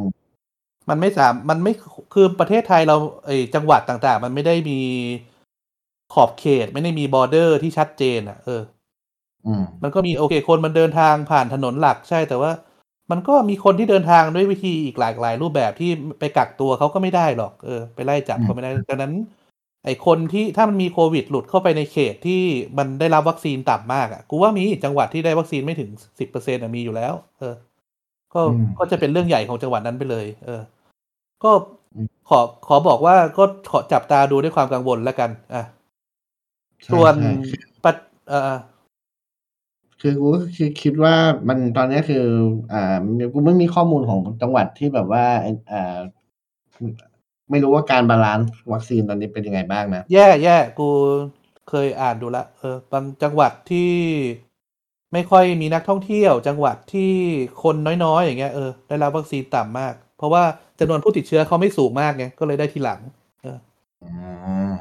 มมันไม่สามมันไม่คือประเทศไทยเราไอจังหวัดต่างๆ มันไม่ได้มีขอบเขต ไม่ได้มีบอร์เดอร์ที่ชัดเจนอะ เอออืมมันก็มีโอเค คนมันเดินทางผ่านถนนหลักใช่แต่ว่า มันก็มีคนที่เดินทางด้วยวิธีอีกหลากหลายรูปแบบที่ไปกักตัวเขาก็ไม่ได้หรอกเออไปไล่จับเขาไม่ได้ดังนั้น ไอคนที่ถ้ามันมีโควิด หลุดเข้าไปในเขตที่มันได้รับวัคซีนต่ำมากอะกูว่ามีจังหวัดที่ได้วัคซีนไม่ถึงสิบเปอร์เซ็นต์มีอยู่แล้ว เออ ก็อืมก็จะเป็นเรื่องใหญ่ของจังหวัดนั้นไปเลย เออ ก็อืมขอขอบอกว่าก็ขอจับตาดูด้วยความกังวลแล้วกัน อะใช่ส่วนใช่ปัดเอ่อคือกูก็คือคิดว่ามันตอนนี้คือ อ่ากูไม่มีข้อมูลของจังหวัดที่แบบว่าอ่าไม่รู้ว่าการ balance วัคซีนตอนนี้เป็นยังไงบ้างนะ แย่แย่กูเคยอ่านดูละเออบางจังหวัดที่ ไม่ค่อยมีนักท่องเที่ยวจังหวัดที่คนน้อยๆ อย่างเงี้ยเออได้รับวัคซีนต่ำมาก เพราะว่าจำนวนผู้ติดเชื้อเขาไม่สูงมากไงก็เลยได้ทีหลัง เอออืม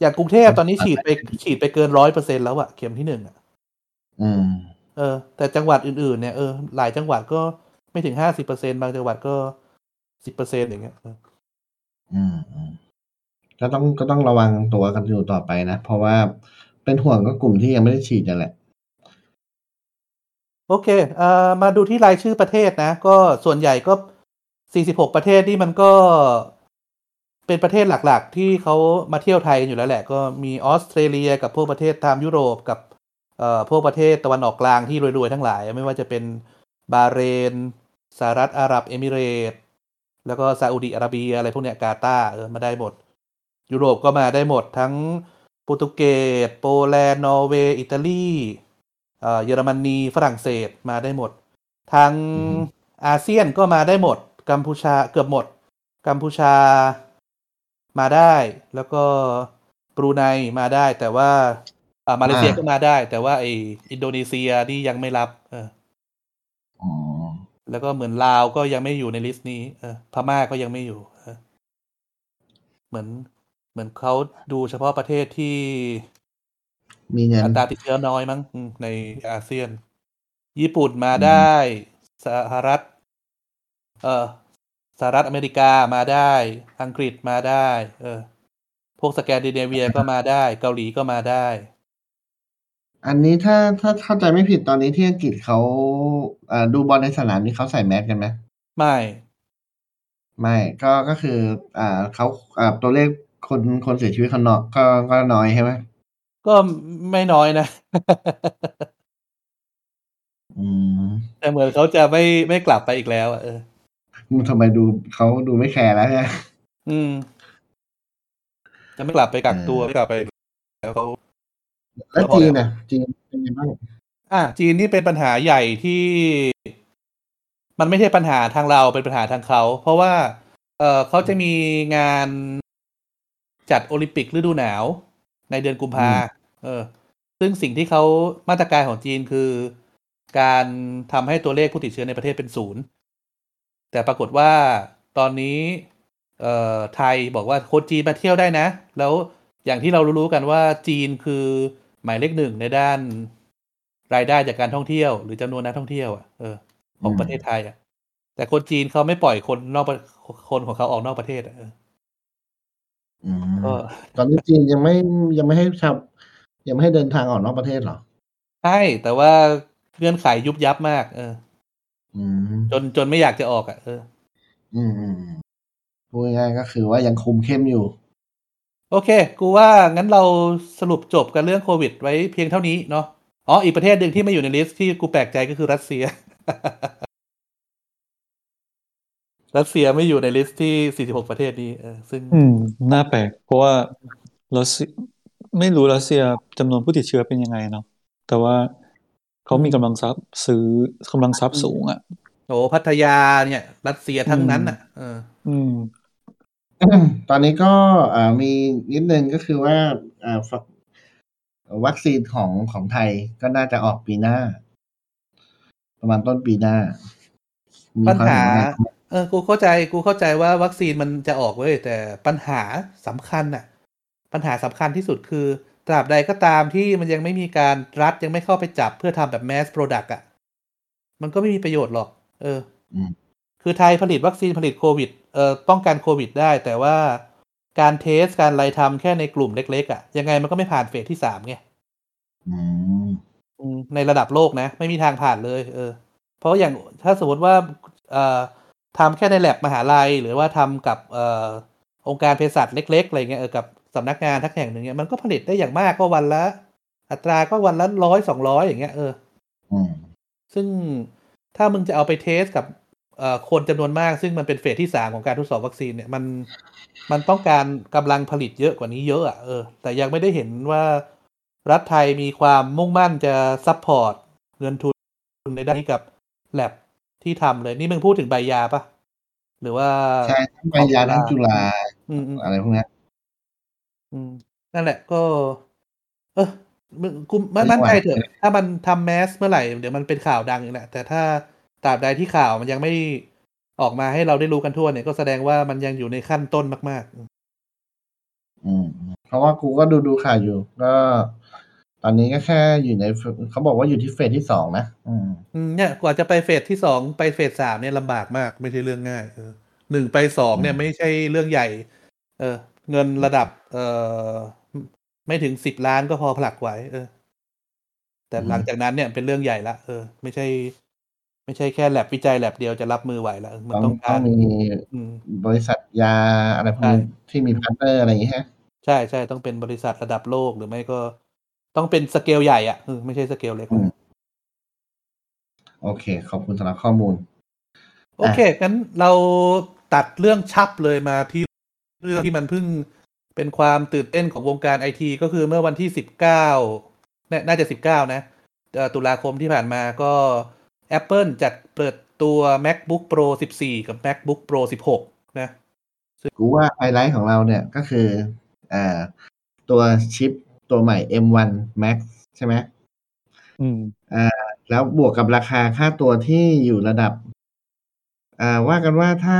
อย่างกรุงเทพตอนนี้ฉีดไปฉีดไปเกินร้อยเปอร์เซ็นแล้วอะเข็มที่หนึ่งอะอืม เออ แต่จังหวัดอื่นๆเนี่ยเออหลายจังหวัดก็ไม่ถึงห้าสิบเปอร์เซ็นบางจังหวัดก็สิบเปอร์เซ็นอย่างเงี้ยเอออืมอืมก็ต้องก็ต้องระวังตัวกันอยู่ต่อไปนะ เพราะว่าเป็นห่วงก็กลุ่มที่ยังไม่ได้ฉีดนั่นแหละ โอเคเอ่อมาดูที่รายชื่อประเทศนะ ก็ส่วนใหญ่ก็ 46 ประเทศนี่มันก็เป็นประเทศหลักๆ ที่เขามาเที่ยวไทยกันอยู่แล้วแหละ ก็มีออสเตรเลียกับพวกประเทศตามยุโรปกับเอ่อพวกประเทศตะวันออกกลางที่รวยๆ ทั้งหลาย ไม่ว่าจะเป็นบาเรนสหรัฐอาหรับเอมิเรตส์แล้วก็ซาอุดิอาระเบียอะไรพวกเนี้ยกาตาร์เออมาได้หมด ยุโรปก็มาได้หมดทั้งโปรตุเกสโปแลนด์นอร์เวย์อิตาลี เอ่อเยอรมนีฝรั่งเศสมาได้หมด ทางอือฮึอาเซียนก็มาได้หมด กัมพูชาเกือบหมด กัมพูชามาได้ แล้วก็บรูไนมาได้ แต่ว่าอ่ามาเลเซียก็มาได้ แต่ว่าไออินโดนีเซียนี่ยังไม่รับ เอออ๋อแล้วก็เหมือนลาวก็ยังไม่อยู่ใน list นี้ เออพม่าก็ยังไม่อยู่เออเหมือนเหมือนเขาดูเฉพาะประเทศที่ มีเงินอัตราติดเชื้อน้อยมั้งอืมในอาเซียน ญี่ปุ่นมาได้สหรัฐ เออสหรัฐอเมริกามาได้ อังกฤษมาได้ เออ พวกสแกนดิเนเวียก็มาได้ เกาหลีก็มาได้ อันนี้ถ้าถ้าเข้าใจไม่ผิดตอนนี้ที่อังกฤษเขาอ่าดูบอลในสนามนี่เขาใส่แมสกันไหมไม่ไม่ก็ก็คือ อ่าเขาอ่าตัวเลขคนคนเสียชีวิตเขาเนาะก็ก็น้อยใช่ไหม ก็ไม่น้อยนะ อืม แต่เหมือนเขาจะไม่ไม่กลับไปอีกแล้วอะเออทำไมดูเขาดูไม่แคร์แล้วฮะอืม จะไม่กลับไปกักตัวเออไม่กลับไปแล้วเขาแล้วจีนน่ะจีนเป็นยังไงบ้างอะจีนนี่เป็นปัญหาใหญ่ที่ มันไม่ใช่ปัญหาทางเราเป็นปัญหาทางเขา เพราะว่า เออเขาจะมีงานจัดโอลิมปิกฤดูหนาว ในเดือนกุมภา เออ ซึ่งสิ่งที่เขามาตรการของจีนคือ การทำให้ตัวเลขผู้ติดเชื้อในประเทศเป็นศูนย์แต่ปรากฏว่าตอนนี้ เอ่อไทยบอกว่าคนจีนมาเที่ยวได้นะ แล้วอย่างที่เรารู้ๆกันว่าจีนคือหมายเลขหนึ่งในด้านรายได้จากการท่องเที่ยว หรือจำนวนนักท่องเที่ยวอะเออของประเทศไทยอะ แต่คนจีนเขาไม่ปล่อยคนนอกประคนของเขาออกนอกประเทศอะเอออืมก็ตอนนี้จีนยังไม่ยังไม่ให้ชาว ยังไม่ให้เดินทางออกนอกประเทศเหรอ ใช่ แต่ว่าเงื่อนไขยุบยับมาก เออ อืม จนจนไม่อยากจะออกอะเออ อืมอืมอืมพูดง่ายๆก็คือว่ายังคุมเข้มอยู่ โอเค กูว่างั้นเราสรุปจบกันเรื่องโควิดไว้เพียงเท่านี้เนาะอ๋ออีกประเทศหนึ่งที่ไม่อยู่ใน list ที่กูแปลกใจก็คือรัสเซีย รัสเซียไม่อยู่ใน list ที่ 46 ประเทศนี้เออซึ่ง อืม น่าแปลก เพราะว่ารัสเซีย ไม่รู้รัสเซียจำนวนผู้ติดเชื้อเป็นยังไงเนาะแต่ว่าเขามีกำลังทรัพย์ซื้อกำลังทรัพย์สูงอะโอ้พัทยาเนี่ย รัสเซียทั้งนั้นอะเออ อืม ตอนนี้ก็อ่ามีนิดนึงก็คือว่าอ่าฟักวัคซีนของของไทยก็น่าจะออกปีหน้า ประมาณต้นปีหน้ามีปัญความหาเห็นว่าไงเออ กูเข้าใจ กูเข้าใจว่าวัคซีนมันจะออกเว้ยแต่ปัญหาสำคัญน่ะ ปัญหาสำคัญที่สุดคือ ตราบใดก็ตามที่มันยังไม่มีการรัฐยังไม่เข้าไปจับเพื่อทำแบบ mass product อะ มันก็ไม่มีประโยชน์หรอก เอออืมคคือไทยผลิตวัคซีนผลิตโควิด เอ่อ ป้องกันโควิดได้ แต่ว่าการเทสการอะไรทำแค่ในกลุ่มเล็ก ๆอะ่ะ ยังไงมันก็ไม่ผ่านเฟสที่สามไงอืมอืมในระดับโลกนะ ไม่มีทางผ่านเลย เออ เพราะอย่างถ้าสมมติว่า เอ่อทำแค่ในแลบมหาลัย หรือว่าทำกับ เอ่อองค์การเภสัชเล็ก ๆ อะไรเงี้ยเออกับ สำนักงานทักแห่งหนึ่งเงี้ยมันก็ผลิตได้อย่างมากก็วันละ อัตราก็วันละร้อยสองร้อยอย่างเงี้ยเอออืมซึ่งถ้ามึงจะเอาไปเทสกับเอ่อคนจำนวนมาก ซึ่งมันเป็นเฟสที่สามของการทดสอบวัคซีนเนี่ยมันมันต้องการกำลังผลิตเยอะกว่านี้เยอะอะเออแต่ยังไม่ได้เห็นว่ารัฐไทยมีความมุ่งมั่นจะ support เงินทุนในด้านนี้กับแลบที่ทำเลย นี่มึงพูดถึงใบยาปะหรือว่า ใช่ทั้งใบยาทั้งจุฬาอืมอืมอะไรพวกเนี้ย อืม นั่นแหละก็ เออมึงกูมั่นไม่มั่นไหวใจเถอะ ถ้ามันทำ mass เมื่อไหร่ เดี๋ยวมันเป็นข่าวดังอีกแหละแต่ถ้าตราบใดที่ข่าวมันยังไม่ออกมาให้เราได้รู้กันทั่วเนี่ยก็แสดงว่ามันยังอยู่ในขั้นต้นมากอืม เพราะว่ากูก็ดูดูข่าวอยู่ ก็ ตอนนี้ก็แค่อยู่ในเขาบอกว่าอยู่ที่เฟสที่สองนะอืมๆอืมเนี่ยกว่าจะไปเฟสที่สองไปเฟสสามเนี่ยลำบากมาก ไม่ใช่เรื่องง่ายเออหนึ่งไปสองเนี่ยอืมไม่ใช่เรื่องใหญ่ เออ เงินระดับ เออไม่ถึงสิบล้านก็พอผลักไหวเออ แต่หลังจากนั้นเนี่ยเป็นเรื่องใหญ่ละเออ ไม่ใช่ ไม่ใช่แค่แลบวิจัยแลบเดียวจะรับมือไหวละเออมันต้องต้องต้กาองรมีอืมบริษัทยาอะไรพวกนี้ใช่ที่มี partner อะไรอย่างงี้ฮะใช่ใช่ต้องเป็นบริษัทระดับโลกหรือไม่ก็ต้องเป็นสเกลใหญ่อะเออไม่ใช่สเกลเล็กอืมโอเค ขอบคุณสำหรับข้อมูล โอเคงั้นเราตัดเรื่องฉับเลยมาที่ เรื่องที่มันเพิ่งเป็นความตื่นเต้นของวงการไอทีก็คือเมื่อวันที่สิบเก้าน่าจะสิบเก้านะเอ่อตุลาคมที่ผ่านมาก็ Apple จัดเปิดตัว MacBook Pro 14 กับ MacBook Pro 16 นะกูว่าไฮไลท์ของเราเนี่ยก็คืออ่าตัวชิปตัวใหม่ M1 Max ใช่ไหมอืมแล้วบวกกับราคาค่าตัวที่อยู่ระดับอ่า ว่ากันว่าถ้า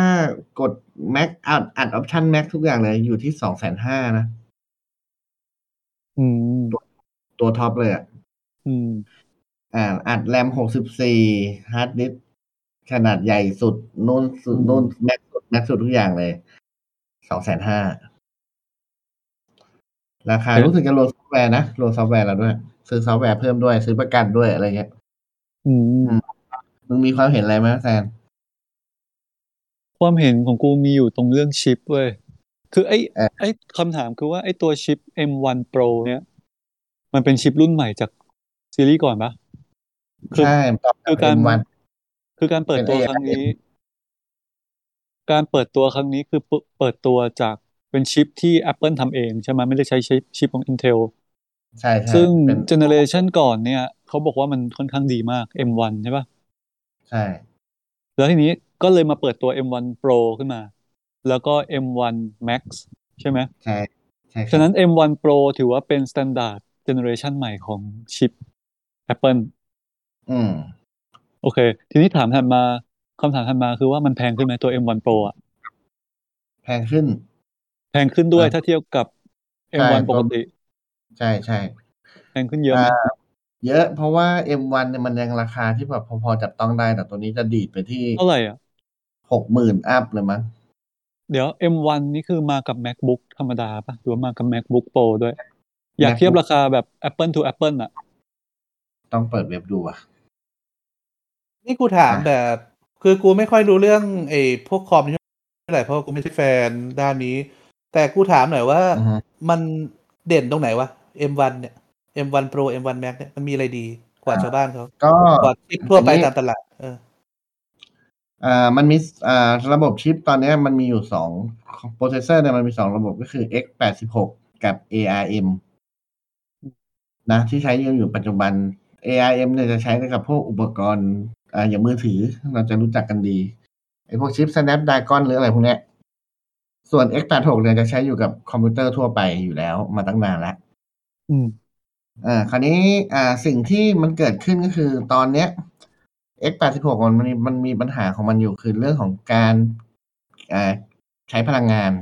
กด Max อัดอัดออปชัน Max ทุกอย่างเลยอยู่ที่สองแสนห้านะ อืม ตัว top เลยอะ อืม อ่า อัดแรมหกสิบสี่ harddisk ขนาดใหญ่สุดนู่นสุดอืมนู่น max สุด max สุดทุกอย่างเลยสองแสนห้าราคารู้สึกจะรวมซอฟต์แวร์นะรวมซอฟต์แวร์แล้วด้วย ซื้อซอฟต์แวร์เพิ่มด้วย ซื้อประกันด้วยอะไรเงี้ย อืม มึงมีความเห็นอะไรไหมแซน ความเห็นของกูมีอยู่ตรงเรื่องชิปเว้ยคือไอ้เอ่อไอ้คำถามคือว่าไอ้ตัวชิป M1 Pro เนี่ย มันเป็นชิปรุ่นใหม่จากซีรีส์ก่อนปะคือใช่ต่อคือการ M1 คือการเปิดตัวเป็นครั้งนี้ การเปิดตัวครั้งนี้คือเปิเปิดตัวจากเป็นชิปที่ Apple ทำเองใช่ไหมไม่ได้ใช้ชิปชิปของ Intel ใช่ใช่ซึ่งเป็นเจเนเรชันก่อนเนี่ย เขาบอกว่ามันค่อนข้างดีมาก M1 ใช่ปะใช่ แล้วทีนี้ ก็เลยมาเปิดตัว M1 Pro ขึ้นมา แล้วก็ M1 Max ใช่ไหมใช่ใช่ครับฉะนั้น M1 Pro ถือว่าเป็น standard generation ใหม่ของชิป Apple อืม โอเค ทีนี้ถามถัดมาคำถามถัดมาคือว่ามันแพงขึ้นไหมตัว M1 Pro อะ แพงขึ้น แพงขึ้นด้วยอ่าถ้าเทียบกับใช่ M1 ตัวปกติ ใช่ใช่แพงขึ้นเยอะไหมอ่าเยอะเพราะว่า M1 เนี่ยมันยังราคาที่แบบพอๆจับต้องได้แต่ตัวนี้จะดีดไปที่เท่าไหร่อะ หกหมื่นอัพเลยมั้งเดี๋ยว M1 นี่คือมากับ MacBook ธรรมดาปะหรือว่ามากับ MacBook Pro ด้วย อยากเทียบราคาแบบ Apple to Apple อะต้องเปิดเว็บดูอะนี่กูถามอะแบบ คือกูไม่ค่อยรู้เรื่องไอ้พวกคอมนี่เท่าไหร่เพราะกูไม่ใช่แฟนด้านนี้ แต่กูถามหน่อยว่าอือฮึมันเด่นตรงไหนวะ M1 เนี่ย M1 Pro M1 Max เนี่ยมันมีอะไรดีกว่าชาวบ้านเขาก็กว่าชิปทั่วไปอันนี้ตามตลาดเออ อ่ามันมีอ่าระบบชิปตอนเนี้ยมันมีอยู่สอง processor เนี่ยมันมีสองระบบก็คือ x แปดสิบหกกับ ARM นะที่ใช้อยู่ปัจจุบัน ARM เนี่ยจะใช้กับพวกอุปกรณ์อ่าอย่างมือถือเราจะรู้จักกันดีไอ้พวกชิป Snapdragon หรืออะไรพวกเนี้ยส่วน x แปดหกเนี่ยจะใช้อยู่กับคอมพิวเตอร์ทั่วไปอยู่แล้วมาตั้งนานแล้วอืมอ่าคราวนี้อ่าสิ่งที่มันเกิดขึ้นก็คือตอนเนี้ย x แปดสิบหกมันมีมันมีปัญหาของมันอยู่คือเรื่องของการอ่าใช้พลังงาน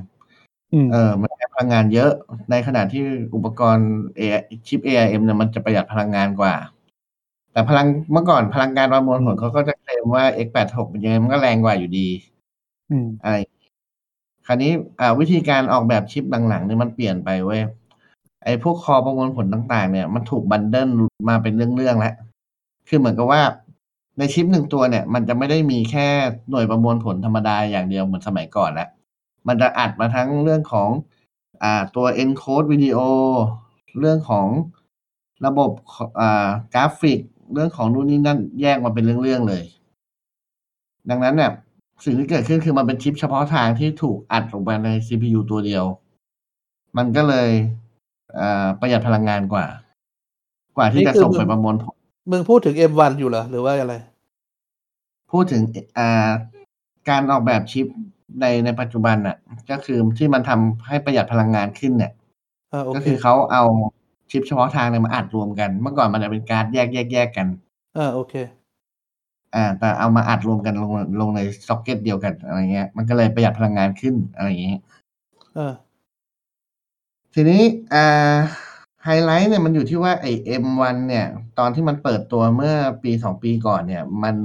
อืมเออมันใช้พลังงานเยอะ ในขณะที่อุปกรณ์ AI ชิป ARM เนี่ยมันจะประหยัดพลังงานกว่า แต่พลังเมื่อก่อนพลังงานประมวลผลเขาก็จะเคลมว่า x86 เป็นยังไงมันก็แรงกว่าอยู่ดีอืมอะไรคราวนี้อ่าวิธีการออกแบบชิปหลังๆเนี่ยมันเปลี่ยนไปเว้ยไอ้พวกคอประมวลผลต่าง ๆ เนี่ยมันถูกบันเดิลมาเป็นเรื่องๆแล้วคือเหมือนกับว่า ในชิปหนึ่งตัวเนี่ย มันจะไม่ได้มีแค่หน่วยประมวลผลธรรมดาอย่างเดียวเหมือนสมัยก่อนแล้ว มันจะอัดมาทั้งเรื่องของอ่าตัว encode วิดีโอ เรื่องของระบบอ่ากราฟิก เรื่องของนู่นนี่นั่นแยกมาเป็นเรื่องๆเลย ดังนั้นเนี่ยสิ่งที่เกิดขึ้นคือมันเป็นชิปเฉพาะทางที่ถูกอัดลงไปใน CPU ตัวเดียว มันก็เลยประหยัดพลังงานกว่า กว่าที่จะส่งไปประมวลผล มึงพูดถึง M1 อยู่เหรอ หรือว่าอะไร พูดถึงอ่าการออกแบบชิปในในปัจจุบันน่ะ ก็คือที่มันทำให้ประหยัดพลังงานขึ้นเนี่ยอ่าโอก็เคคือเขาเอาชิปเฉพาะทางเนี่ยมาอัดรวมกัน เมื่อก่อนมันจะเป็นการ์ดแยกแยกแยกกันอ่าโอเค อ่า แต่เอามาอัดรวมกันลงลงในซ็อกเก็ตเดียวกันอะไรเงี้ย มันก็เลยประหยัดพลังงานขึ้นอะไรอย่างเงี้ยเออ ทีนี้อ่า ไฮไลท์เนี่ยมันอยู่ที่ว่าไอ้ M1 เนี่ย ตอนที่มันเปิดตัวเมื่อปีสองปีก่อนเนี่ย มัน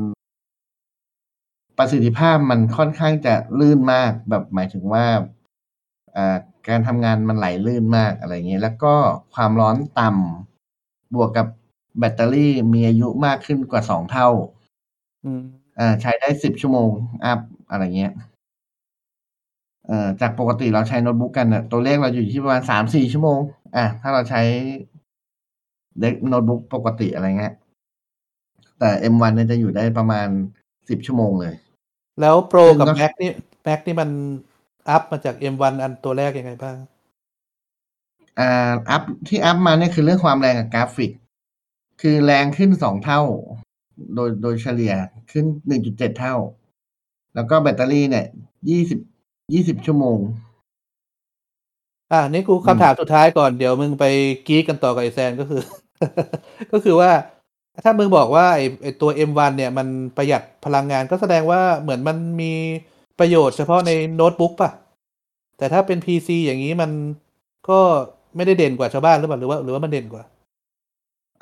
ประสิทธิภาพมันค่อนข้างจะลื่นมากแบบหมายถึงว่าอ่าการทำงานมันไหลลื่นมากอะไรเงี้ยแล้วก็ความร้อนต่ำบวกกับแบตเตอรี่มีอายุมากขึ้นกว่าสองเท่าอืมอ่าใช้ได้สิบชั่วโมงอัพอะไรเงี้ยเอ่อจากปกติเราใช้โน้ตบุ๊กกันน่ะตัวเลขเราอยู่ที่ประมาณสามสี่ชั่วโมง อะถ้าเราใช้เด็กโน้ตบุ๊กปกติอะไรเงี้ย แต่ M1 เนี่ยจะอยู่ได้ประมาณสิบชั่วโมงเลย แล้วโปรซึ่งกับก็ Mac นี่ Mac นี่มันอัพมาจาก M1 อันตัวแรกยังไงบ้าง อ่า อัพที่อัพมาเนี่ยคือเรื่องความแรงกับกราฟิก คือแรงขึ้นสองเท่า โดยโดยเฉลี่ยขึ้นหนึ่งจุดเจ็ดเท่า แล้วก็แบตเตอรี่เนี่ยยี่สิบยี่สิบชั่วโมง อ่านี่กูคำถามสุดท้ายก่อนเดี๋ยวมึงไปกรีดกันต่อกับไอแซนก็คือ ก็คือว่า ถ้ามึงบอกว่าไอไอตัว M1 เนี่ย มันประหยัดพลังงานก็แสดงว่าเหมือนมันมีประโยชน์เฉพาะในโน้ตบุ๊กป่ะ แต่ถ้าเป็น PC อย่างนี้มันก็ไม่ได้เด่นกว่าชาวบ้านหรือเปล่าหรือว่า หรือว่ามันเด่นกว่า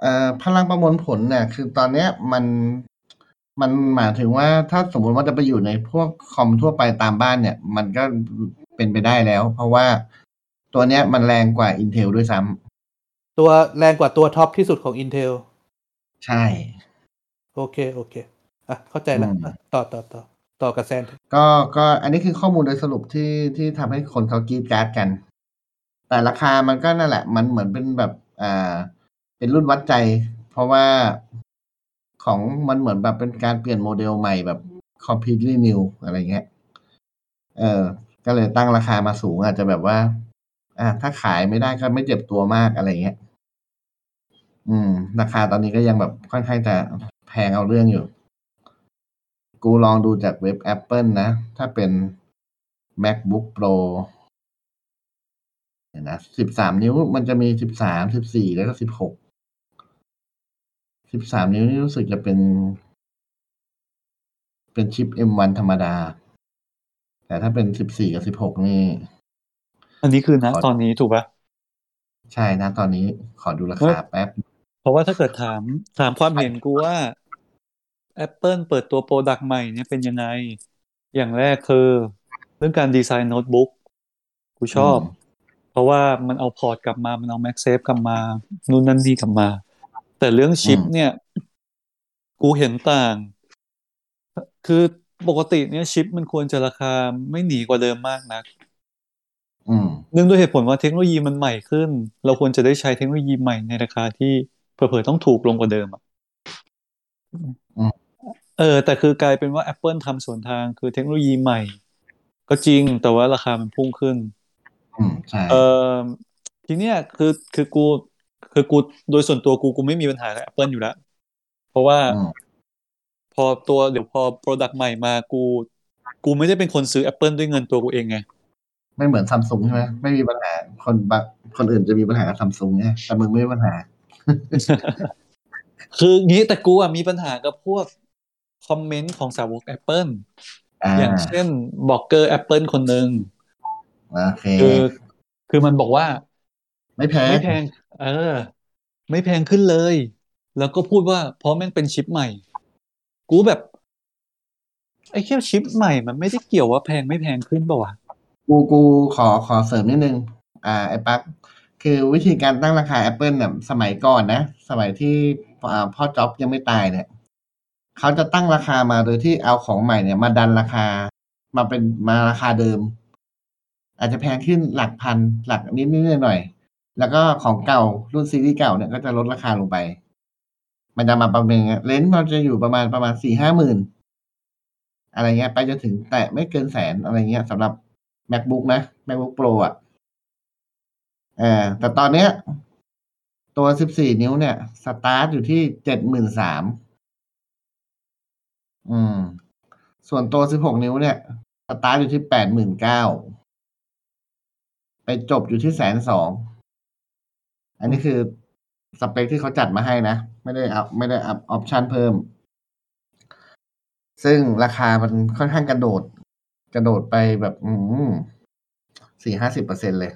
เอ่อพลังประมวลผลเนี่ยคือตอนเนี้ยมันมันหมายถึงว่าถ้าสมมติว่าจะไปอยู่ในพวกคอมทั่วไปตามบ้านเนี่ย มันก็เป็นไปได้แล้ว เพราะว่า ตัวเนี้ยมันแรงกว่า Intel ด้วยซ้ำตัวแรงกว่าตัว top ที่สุดของ Intel ใช่ โอเค โอเค อะ เข้าใจแล้วอืมอะต่อต่อต่อต่อกับแซนก็ก็อันนี้คือข้อมูลโดยสรุปที่ที่ทำให้คนเขากรี๊ดกร๊าดกัน แต่ราคามันก็นั่นแหละ มันเหมือนเป็นแบบอ่าเป็นรุ่นวัดใจ เพราะว่าของมันเหมือนแบบเป็นการเปลี่ยนโมเดลใหม่แบบ completely new อะไรเงี้ย เออ ก็เลยตั้งราคามาสูงอาจจะแบบว่า อ่าถ้าขายไม่ได้ก็ไม่เจ็บตัวมากอะไรเงี้ย อืม ราคาตอนนี้ก็ยังแบบค่อนข้างจะแพงเอาเรื่องอยู่ กูลองดูจากเว็บ Apple นะ ถ้าเป็น MacBook Pro เห็นนะสิบสามนิ้วมันจะมีสิบสามสิบสี่แล้วก็สิบหกสิบสามนิ้วนี่รู้สึกจะเป็น เป็นชิป M1 ธรรมดา แต่ถ้าเป็นสิบสี่กับสิบหกนี่ อันนี้คือนะขอตอนนี้ถูกปะใช่นะตอนนี้ขอดูราคาแป๊บ เพราะว่าถ้าเกิดถามถามความเห็นกูว่า Apple เปิดตัว product ใหม่เนี่ยเป็นยังไง อย่างแรกคือ เรื่องการดีไซน์โน้ตบุ๊กกูชอบอืมเพราะว่ามันเอา port กลับมา มันเอา MagSafe กลับมา นู่นนั่นนี่กลับมา แต่เรื่องชิปเนี่ย กูเห็นต่าง คือปกติเนี่ยชิปมันควรจะราคาไม่หนีกว่าเดิมมากนักอืม เนื่องด้วยเหตุผลว่าเทคโนโลยีมันใหม่ขึ้น เราควรจะได้ใช้เทคโนโลยีใหม่ในราคาที่เผลอๆต้องถูกลงกว่าเดิมอะอืมเออ แต่คือกลายเป็นว่า Apple ทำสวนทางคือเทคโนโลยีใหม่ ก็จริงแต่ว่าราคามันพุ่งขึ้นอืมใช่เออทีเนี้ยคือคือกู คือกูโดยส่วนตัวกูกูไม่มีปัญหากับ Apple อยู่แล้ว เพราะว่าอืมพอตัวเดี๋ยวพอ product ใหม่มากู กูไม่ได้เป็นคนซื้อ Apple ด้วยเงินตัวกูเองไง ไม่เหมือนซัมซุงใช่ไหมไม่มีปัญหาคนบางคนอื่นจะมีปัญหากับซัมซุงเนี่ยแต่มึงไม่มีปัญหา คืองี้แต่กูอะมีปัญหากับพวก comment ของสาวก Apple อ่าอย่างเช่น blogger Apple คนหนึ่งโอเคคือคือมันบอกว่า ไม่แพ้ไม่แพง เออ ไม่แพงขึ้นเลย แล้วก็พูดว่าเพราะแม่งเป็นชิปใหม่ กูแบบ ไอ้แค่ชิปใหม่มันไม่ได้เกี่ยวว่าแพงไม่แพงขึ้นป่าวะ กูกูขอขอเสริมนิดนึง อ่า ไอ้ปักคือวิธีการตั้งราคา Apple เนี่ยสมัยก่อนนะ สมัยที่พ่อจ็อบยังไม่ตายเนี่ยเขาจะตั้งราคามาโดยที่เอาของใหม่เนี่ย มาดันราคา มาเป็นมาราคาเดิม อาจจะแพงขึ้นหลักพันหลักนิดนิดหน่อยหน่อยแล้วก็ของเก่ารุ่นซีรีส์เก่าเนี่ยก็จะลดราคาลงไป มันจะมาประมาณเลนส์มันจะอยู่ประมาณประมาณสี่ห้าหมื่นอะไรเงี้ย ไปจนถึงแต่ไม่เกินแสนอะไรเงี้ยสำหรับ macbook นะ macbook pro อะเออแต่ตอนเนี้ย ตัว 14 นิ้วเนี่ย สตาร์ทอยู่ที่ 73,000อืม ส่วนตัว 16 นิ้วเนี่ย สตาร์ทอยู่ที่ 89,000ไปจบอยู่ที่แสนสอง อันนี้คือสเปคที่เขาจัดมาให้นะ ไม่ได้ up ไม่ได้ up option เพิ่ม ซึ่งราคามันค่อนข้างกระโดด กระโดดไปแบบอืมสี่ห้าสิบเปอร์เซ็นเลย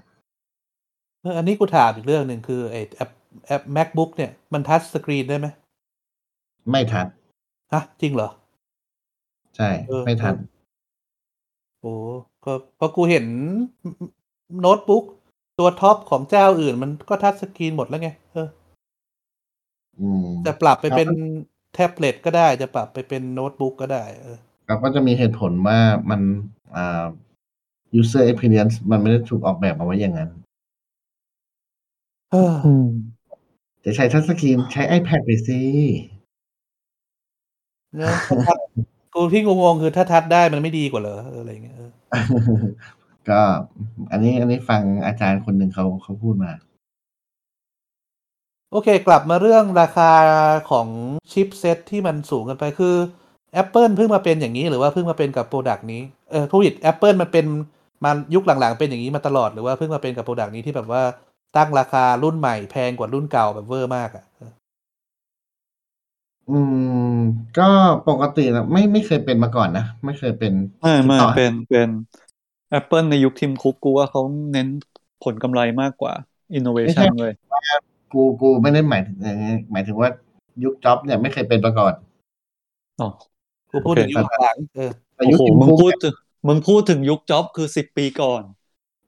เอออันนี้กูถามอีกเรื่องหนึ่งคือไอแอปแอป MacBook เนี่ยมัน touchscreen ได้ไหม ไม่ touch ฮะจริงเหรอ ใช่เออไม่ touch โอ้ก็ก็กูเห็นโน้ตบุ๊กตัว top ของเจ้าอื่น มันก็ touchscreen หมดแล้วไง เอออืมจะปรับไปครับเป็นแท็บเล็ตก็ได้ จะปรับไปเป็นโน้ตบุ๊กก็ได้ เออ เราก็จะมีเหตุผลว่ามันอ่า user experience มันไม่ได้ถูกออกแบบมาไว้อย่างนั้นเอออืมจะใช้ touchscreen ใช้ iPad ไปสิเนี่ยถ้า touchกูที่งงๆคือถ้า touch ได้มันไม่ดีกว่าเหรอเอออะไรเงี้ยเออก็ อันนี้อันนี้ฟังอาจารย์คนหนึ่งเขาเขาพูดมา โอเค กลับมาเรื่องราคาของ chipset ที่มันสูงกันไปคือ Apple เพิ่งมาเป็นอย่างนี้หรือว่าเพิ่งมาเป็นกับ product นี้เออผู้ผลิต Apple มันเป็นมายุคหลังๆ เป็นอย่างนี้มาตลอดหรือว่าเพิ่งมาเป็นกับ product นี้ที่แบบว่าตั้งราคารุ่นใหม่แพงกว่ารุ่นเก่าแบบเวอร์มากอะ่ะอืม ก็ปกตินะไม่ไม่เคยเป็นมาก่อนนะ ไม่เคยเป็นไม่ไม่ต่อเป็นเป็น Apple ในยุคทิมคุกกูว่าเขาเน้นผลกำไรมากกว่า innovation เลยกูกูไม่ได้หมายถึงอย่างนี้หมายถึงว่ายุคจ็อบส์เนี่ยไม่เคยเป็นมาก่อนอ๋อ กูพูดถึงโอเคยุคหลังเออแต่โอ้ยุคโหทีมมึงคุกพูดเนี่ยถึงมึงพูดถึงยุคจ็อบคือสิบปีก่อน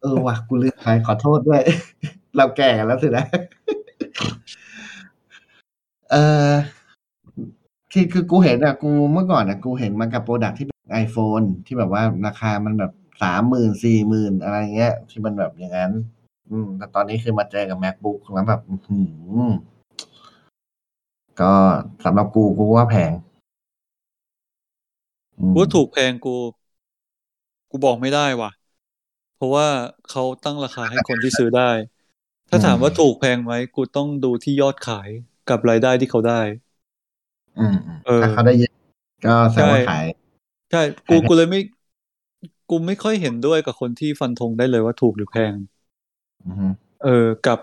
เออว่ะกูลืมไปขอโทษด้วย เราแก่กันแล้วสินะเออคือคือกูเห็นอะกูเมื่อก่อนอะกูเห็นมากับโปรดักที่เป็น iPhone ที่แบบว่าราคามันแบบสามหมื่นสี่หมื่นอะไรเงี้ย ที่มันแบบอย่างนั้น อืม แต่ตอนนี้คือมาเจอกับ MacBook แล้วแบบ อื้อหือก็สำหรับกูกูว่าแพงอืมกู ว่าถูกแพงกู กูบอกไม่ได้ว่ะ เพราะว่าเขาตั้งราคาให้คนที่ซื้อได้ ถ้าถามว่าถูกแพงไหมกูต้องดูที่ยอดขายกับรายได้ที่เขาได้ อืมอืมเออถ้าเขาได้เยอะก็แสดงว่าใช่ขายใช่กูกูเลยไม่ กูไม่ค่อยเห็นด้วยกับคนที่ฟันธงได้เลยว่าถูกหรือแพงอือฮึเออ กับ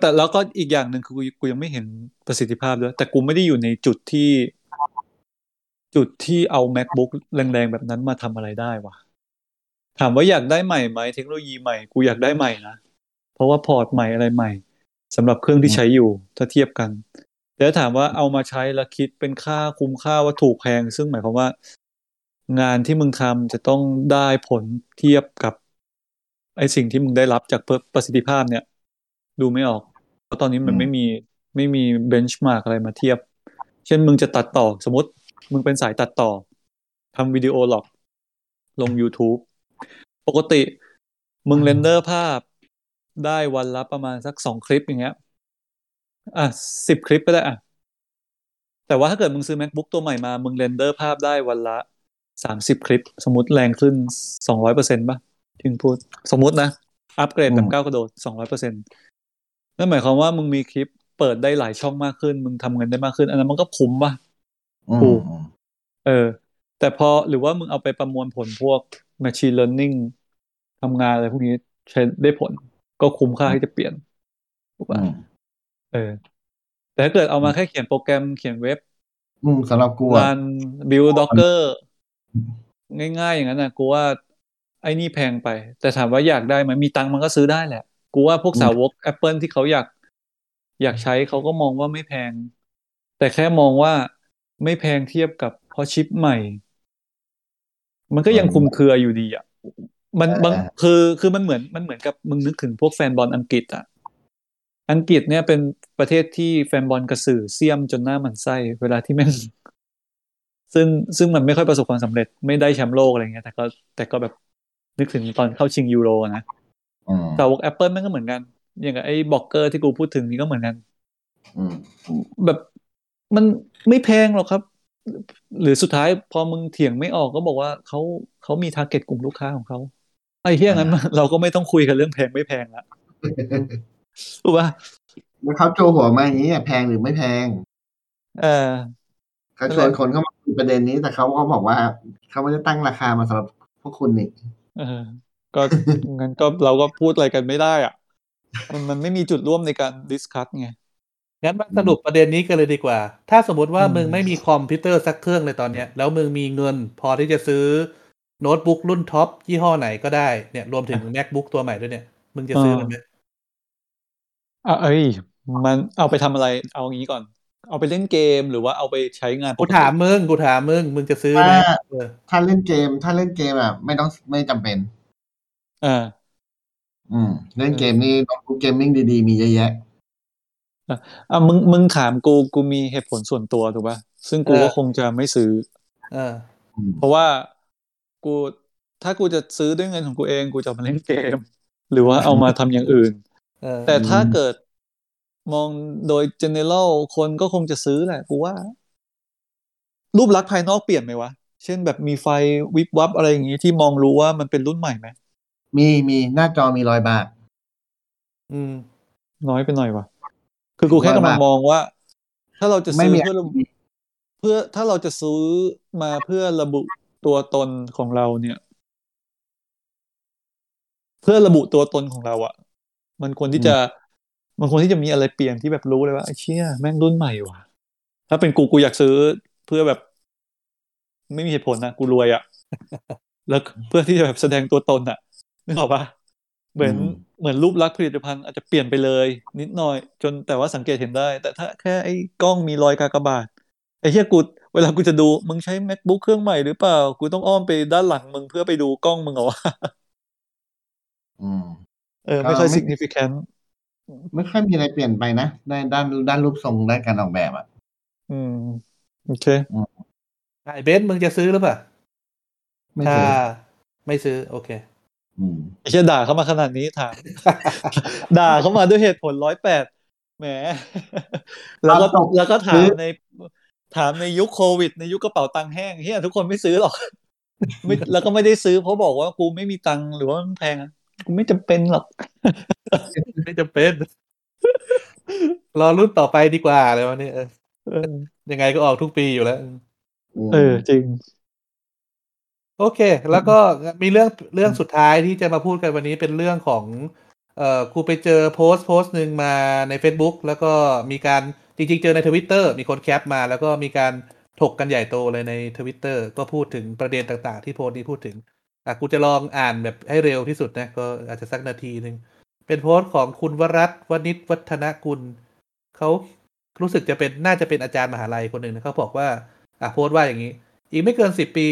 แต่แล้วก็อีกอย่างหนึ่งคือกูกูยังไม่เห็นประสิทธิภาพด้วยแต่กูไม่ได้อยู่ในจุดที่ จุดที่เอา macbook แรงๆแบบนั้นมาทำอะไรได้วะถามว่าอยากได้ใหม่ไหมเทคโนโลยีใหม่กูอยากได้ใหม่นะ เพราะว่าพอร์ตใหม่อะไรใหม่สำหรับเครื่องที่ใช้อยู่ถ้าเทียบกันแต่ถ้าถามว่าเอามาใช้แล้วคิดเป็นค่าคุ้มค่าว่าถูกแพง ซึ่งหมายความว่า งานที่มึงทำจะต้องได้ผลเทียบกับไอสิ่งที่มึงได้รับจากประสิทธิภาพเนี่ย ดูไม่ออกเพราะตอนนี้มันไม่มีไม่มี benchmark อะไรมาเทียบ เช่นมึงจะตัดต่อสมมติ มึงเป็นสายตัดต่อทำวิดีโอหรอก ลง YouTube ปกติ มึง render ภาพได้วันละประมาณสักสองคลิปอย่างเงี้ย อะสิบคลิปก็ได้อะ แต่ว่าถ้าเกิดมึงซื้อ MacBook ตัวใหม่มา มึง render ภาพได้วันละสามสิบคลิป สมมติแรงขึ้นสองร้อยเปอร์เซ็นต์ป่ะที่มึงพูด สมมตินะ อัปเกรดแบบก้าวกระโดดสองร้อยเปอร์เซ็นต์นั่นหมายความว่ามึงมีคลิปเปิดได้หลายช่องมากขึ้น มึงทำเงินได้มากขึ้น อันนั้นมันก็คุ้มป่ะอืม ถูกอืมเออ แต่พอหรือว่ามึงเอาไปประมวลผลพวก machine learning ทำงานอะไรพวกนี้ใช้ได้ผลก็คุ้มค่าที่จะเปลี่ยนถูกอืป่ะมเออ แต่ถ้าเกิดเอามาแค่เขียนโปรแกรมเขียนเว็บอืมสำหรับกูอะงาน build docker ง่ายๆอย่างนั้นนะกูว่าไอ้นี่แพงไป แต่ถามว่าอยากได้ไหมมีตังค์มันก็ซื้อได้แหละ กูว่าพวกสาวก Apple ที่เขาอยาก อยากใช้เขาก็มองว่าไม่แพง แต่แค่มองว่า ไม่แพงเทียบกับเพราะชิปใหม่ มันก็ยังคุมเครืออยู่ดีอะมันบางคือคือมันเหมือนมันเหมือนกับมึงนึกถึงพวกแฟนบอลอังกฤษอะอังกฤษเนี่ยเป็นประเทศที่แฟนบอลกระสือเสียมจนหน้าหมั่นไส้เวลาที่แม่งซึ่งซึ่งมันไม่ค่อยประสบความสำเร็จไม่ได้แชมป์โลกอะไรเงี้ยแต่ก็แต่ก็แบบนึกถึงตอนเข้าชิงยูโรนะอืมสาวกแอปเปิลมันก็เหมือนกัน อย่างกับไอ้บล็อกเกอร์ที่กูพูดถึงนี่ก็เหมือนกันอืมแบบ มันไม่แพงหรอกครับ หรือสุดท้ายพอมึงเถียงไม่ออกก็บอกว่าเขาเขามี target กลุ่มลูกค้าของเขาไอ้เฮียงั้นเราก็ไม่ต้องคุยกันเรื่องแพงไม่แพงละถูกป่ะแล้วเขาจั่วหัวมาอย่างนี้อะแพงหรือไม่แพง เออเขาชวนคนเข้ามาคุยประเด็นนี้แต่เขาก็บอกว่าเขาไม่ได้ตั้งราคามาสำหรับพวกคุณนี่เออ ก็งั้นก็เราก็พูดอะไรกันไม่ได้อะ มันมันไม่มีจุดร่วมในการ discuss ไง งั้นมาสรุปประเด็นนี้กันเลยดีกว่า ถ้าสมมติว่าอืมมึงไม่มีคอมพิวเตอร์สักเครื่องเลยตอนเนี้ย แล้วมึงมีเงินพอที่จะซื้อโน้ตบุ๊กรุ่นท็อปยี่ห้อไหนก็ได้เนี่ยรวมถึง MacBook ตัวใหม่ด้วยเนี่ย มึงจะซื้อมันไหมอะเอ้ย มันเอาไปทำอะไร เอางี้ก่อน เอาไปเล่นเกมหรือว่าเอาไปใช้งานปกูกติถามมึงกูถามมึงมึงจะซื้อไหมถ้าเออถ้าเล่นเกม ถ้าเล่นเกมอะไม่ต้องไม่จำเป็นอ่าอืม เล่นเกมนี่โน้ตบุ๊ก gaming ดีๆ มีเยอะแยะ อะมึงมึงถามกูกูมีเหตุผลส่วนตัวถูกป่ะซึ่งกูก็คงจะไม่ซื้อ เอออืมเพราะว่ากูถ้ากูจะซื้อด้วยเงินของกูเองกูจะเอามาเล่นเกม หรือว่าเอามาทำอย่างอื่นเออแต่ถ้าเกิดมองโดย general คนก็คงจะซื้อแหละกูว่า รูปลักษณ์ภายนอกเปลี่ยนไหมวะ เช่นแบบมีไฟวิบวับอะไรอย่างงี้ที่มองรู้ว่ามันเป็นรุ่นใหม่ไหมมีมีหน้าจอมีรอยบากอืม น้อยไปหน่อยวะ คือกูแค่กำลังมองว่า ถ้าเราจะไม่ซื้อมีเพื่อระบุเพื่อถ้าเราจะซื้อมาเพื่อระบุตัวตนของเราเนี่ย เพื่อระบุตัวตนของเราอะ่ะ มันควรที่จะมันควรที่จะมีอะไรเปลี่ยนที่แบบรู้เลยว่าไอ้เชี่ยแม่งรุ่นใหม่ว่ะ ถ้าเป็นกูกูอยากซื้อเพื่อแบบ ไม่มีเหตุผลนะกูรวยอะ่ะ แล้วเพื่อที่จะแบบแสดงตัวตนอะ่ะนึกออกปะ เหมือนอืมเหมือนรูปลักษณ์ผลิตภัณฑ์อาจจะเปลี่ยนไปเลย นิดหน่อย จนแต่ว่าสังเกตเห็นได้ แต่ถ้าแค่ไอ้กล้องมีรอยกากบาทไอ้เหี้ยกูเวลากูจะดูมึงใช้ macbook เครื่องใหม่หรือเปล่า กูต้องอ้อมไปด้านหลังมึงเพื่อไปดูกล้องมึงเหรอวะอืมเออ ไม่ค่อยก็ไม่ significant ไม่ค่อยมีอะไรเปลี่ยนไปนะในด้านด้านรูปทรงด้านการออกแบบอะ อืม โอเคไอ้เบนซ์มึงจะซื้อหรือเปล่าไม่ถ้าซื้อไม่ซื้อ โอเคอืม ไอ้เหี้ยด่าเขามาขนาดนี้ถามด่าเขามาด้วยเหตุผลร้อยแปดแหม แล้วก็ตอบแล้วก็ถาซื้มอในถามในยุคโควิด ในยุคกระเป๋าตังค์แห้งเฮียทุกคนไม่ซื้อหรอกไม่แล้วก็ไม่ได้ซื้อเพราะบอกว่ากูไม่มีตังค์หรือว่ามันแพงอะกูไม่จำเป็นหรอก ไม่จำเป็น รอรุ่นต่อไปดีกว่าเลยวันนี้เออเออยังไงก็ออกทุกปีอยู่แล้วมเออจริง โอเค แล้วก็มีเรื่องเรื่องสุดท้ายที่จะมาพูดกันวันนี้เป็นเรื่องของเอ่อกูไปเจอโพสต์โพสต์หนึ่งมาใน Facebook แล้วก็มีการจริงๆ เจอในทวิตเตอร์มีคน cap มา แล้วก็มีการถกกันใหญ่โตเลยในทวิตเตอร์ก็พูดถึงประเด็นต่างๆ ที่โพสต์นี้พูดถึงอะกูจะลองอ่านแบบให้เร็วที่สุดนะ ก็อาจจะสักนาทีหนึ่ง เป็นโพสต์ของคุณวรัตวณิชวัฒนกุลเขารู้สึกจะเป็นน่าจะเป็นอาจารย์มหาลัยคนหนึ่งนะเขาบอกว่า อะโพสต์ว่าอย่างนี้ อีกไม่เกินสิบปี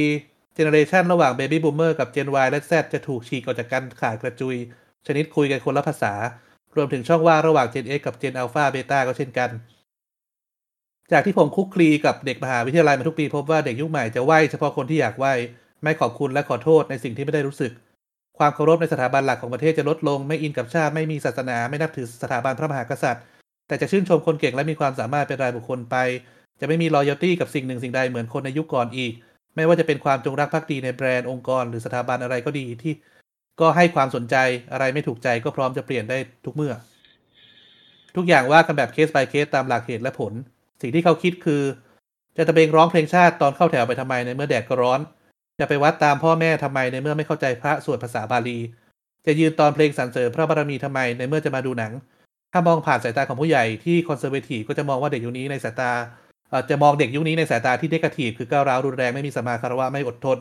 เจเนอเรชันระหว่าง Baby Boomer กับ Gen Y และ Z จะถูกฉีกออกจากกันขาดกระจุย ชนิดคุยกันคนละภาษา รวมถึงช่องว่างระหว่าง Gen X กับ Gen Alpha Beta ก็เช่นกัน จากที่ผมคุกคลีกับเด็กมหาวิทยาลัยมาทุกปีพบว่าเด็กยุคใหม่จะไหวเฉพาะคนที่อยากไหวไม่ขอบคุณและขอโทษในสิ่งที่ไม่ได้รู้สึก ความเคารพในสถาบันหลักของประเทศจะลดลง ไม่อินกับชาติไม่มีศาสนา ไม่นับถือสถาบันพระมหากษัตริย์ แต่จะชื่นชมคนเก่งและมีความสามารถเป็นรายบุคคลไป จะไม่มี loyalty กับสิ่งหนึ่งสิ่งใดเหมือนคนในยุคก่อนอีก ไม่ว่าจะเป็นความจงรักภักดีในแบรนด์องค์กร หรือสถาบันอะไรก็ดีที่ก็ให้ความสนใจอะไรไม่ถูกใจก็พร้อมจะเปลี่ยนได้ทุกเมื่อ ทุกอย่างว่ากันแบบเคส by เคสตามหลักเหตุและผล สิ่งที่เขาคิดคือ จะตะเบงร้องเพลงชาติตอนเข้าแถวไปทำไมในเมื่อแดดก็ร้อน จะไปวัดตามพ่อแม่ทำไมในเมื่อไม่เข้าใจพระสวดภาษาบาลี จะยืนตอนเพลงสรรเสริญพระบารมีทำไมในเมื่อจะมาดูหนัง ถ้ามองผ่านสายตาของผู้ใหญ่ที่คอนเซอร์เวทีก็จะมองว่าเด็กยุคนี้ในสายตา จะมองเด็กยุคนี้ในสายตาที่เดกทีฟคือก้าวร้าวรุนแรงไม่มีสมมาคารวะไม่อดทน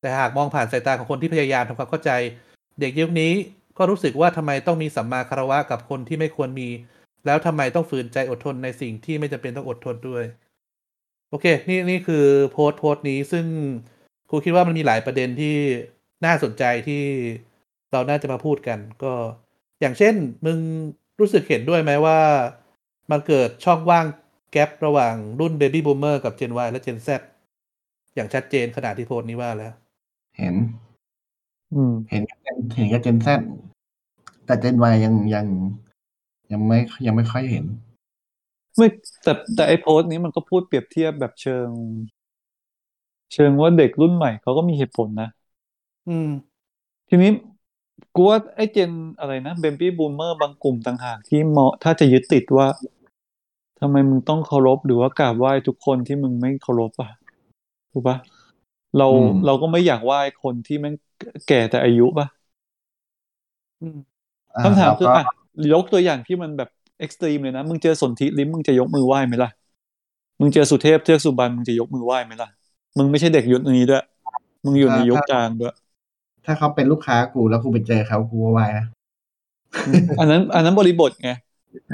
แต่หากมองผ่านสายตาของคนที่พยายามทำความเข้าใจ เด็กยุคนี้ก็รู้สึกว่าทำไมต้องมีสัมมาคารวะกับคนที่ไม่ควรมี แล้วทำไมต้องฝืนใจอดทนในสิ่งที่ไม่จำเป็นต้องอดทนด้วย โอเค นี่นี่คือโพสต์โพสต์นี้ซึ่งครูคิดว่ามันมีหลายประเด็นที่น่าสนใจที่เราน่าจะมาพูดกัน ก็อย่างเช่นมึงรู้สึกเห็นด้วยไหมว่า มันเกิดช่องว่าง แกลระหว่างรุ่น Baby Boomer กับ Gen Y และ Gen Z อย่างชัดเจนขนาดที่โพสต์นี้ว่าแล้ว เห็น อืม เห็นกับ Gen เห็นกับเจนแซแต่เจนวยังยัง ยังไม่ยังไม่ค่อยเห็น ไม่แต่แต่ไอโพสต์นี้มันก็พูดเปรียบเทียบแบบเชิง เชิงว่าเด็กรุ่นใหม่เขาก็มีเหตุผลนะ อืม ทีนี้กูว่าไอ้ Gen อะไรนะ baby boomer บางกลุ่มต่างหากที่เหมาะถ้าจะยึดติดว่า ทำไมมึงต้องเคารพหรือว่ากราบไหว้ทุกคนที่มึงไม่เคารพอะถูกปะเราอืม เราก็ไม่อยากไหว้คนที่แม่งแก่แต่อายุปะอืมอ่คำถามคือแล้วก็อะยกตัวอย่างที่มันแบบ extreme เลยนะ มึงเจอสนธิลิ้มมึงจะยกมือไหว้ไหมล่ะ มึงเจอสุเทพเทือกสุบรรณมึงจะยกมือไหว้ไหมล่ะ มึงไม่ใช่เด็กยุคนี้ด้วย มึงอยู่ในยุคกลางด้วย ถ้าเขาเป็นลูกค้ากูแล้วกูไปเจอเขากูก็ไหวนะ อันนั้นอันนั้นบริบทไง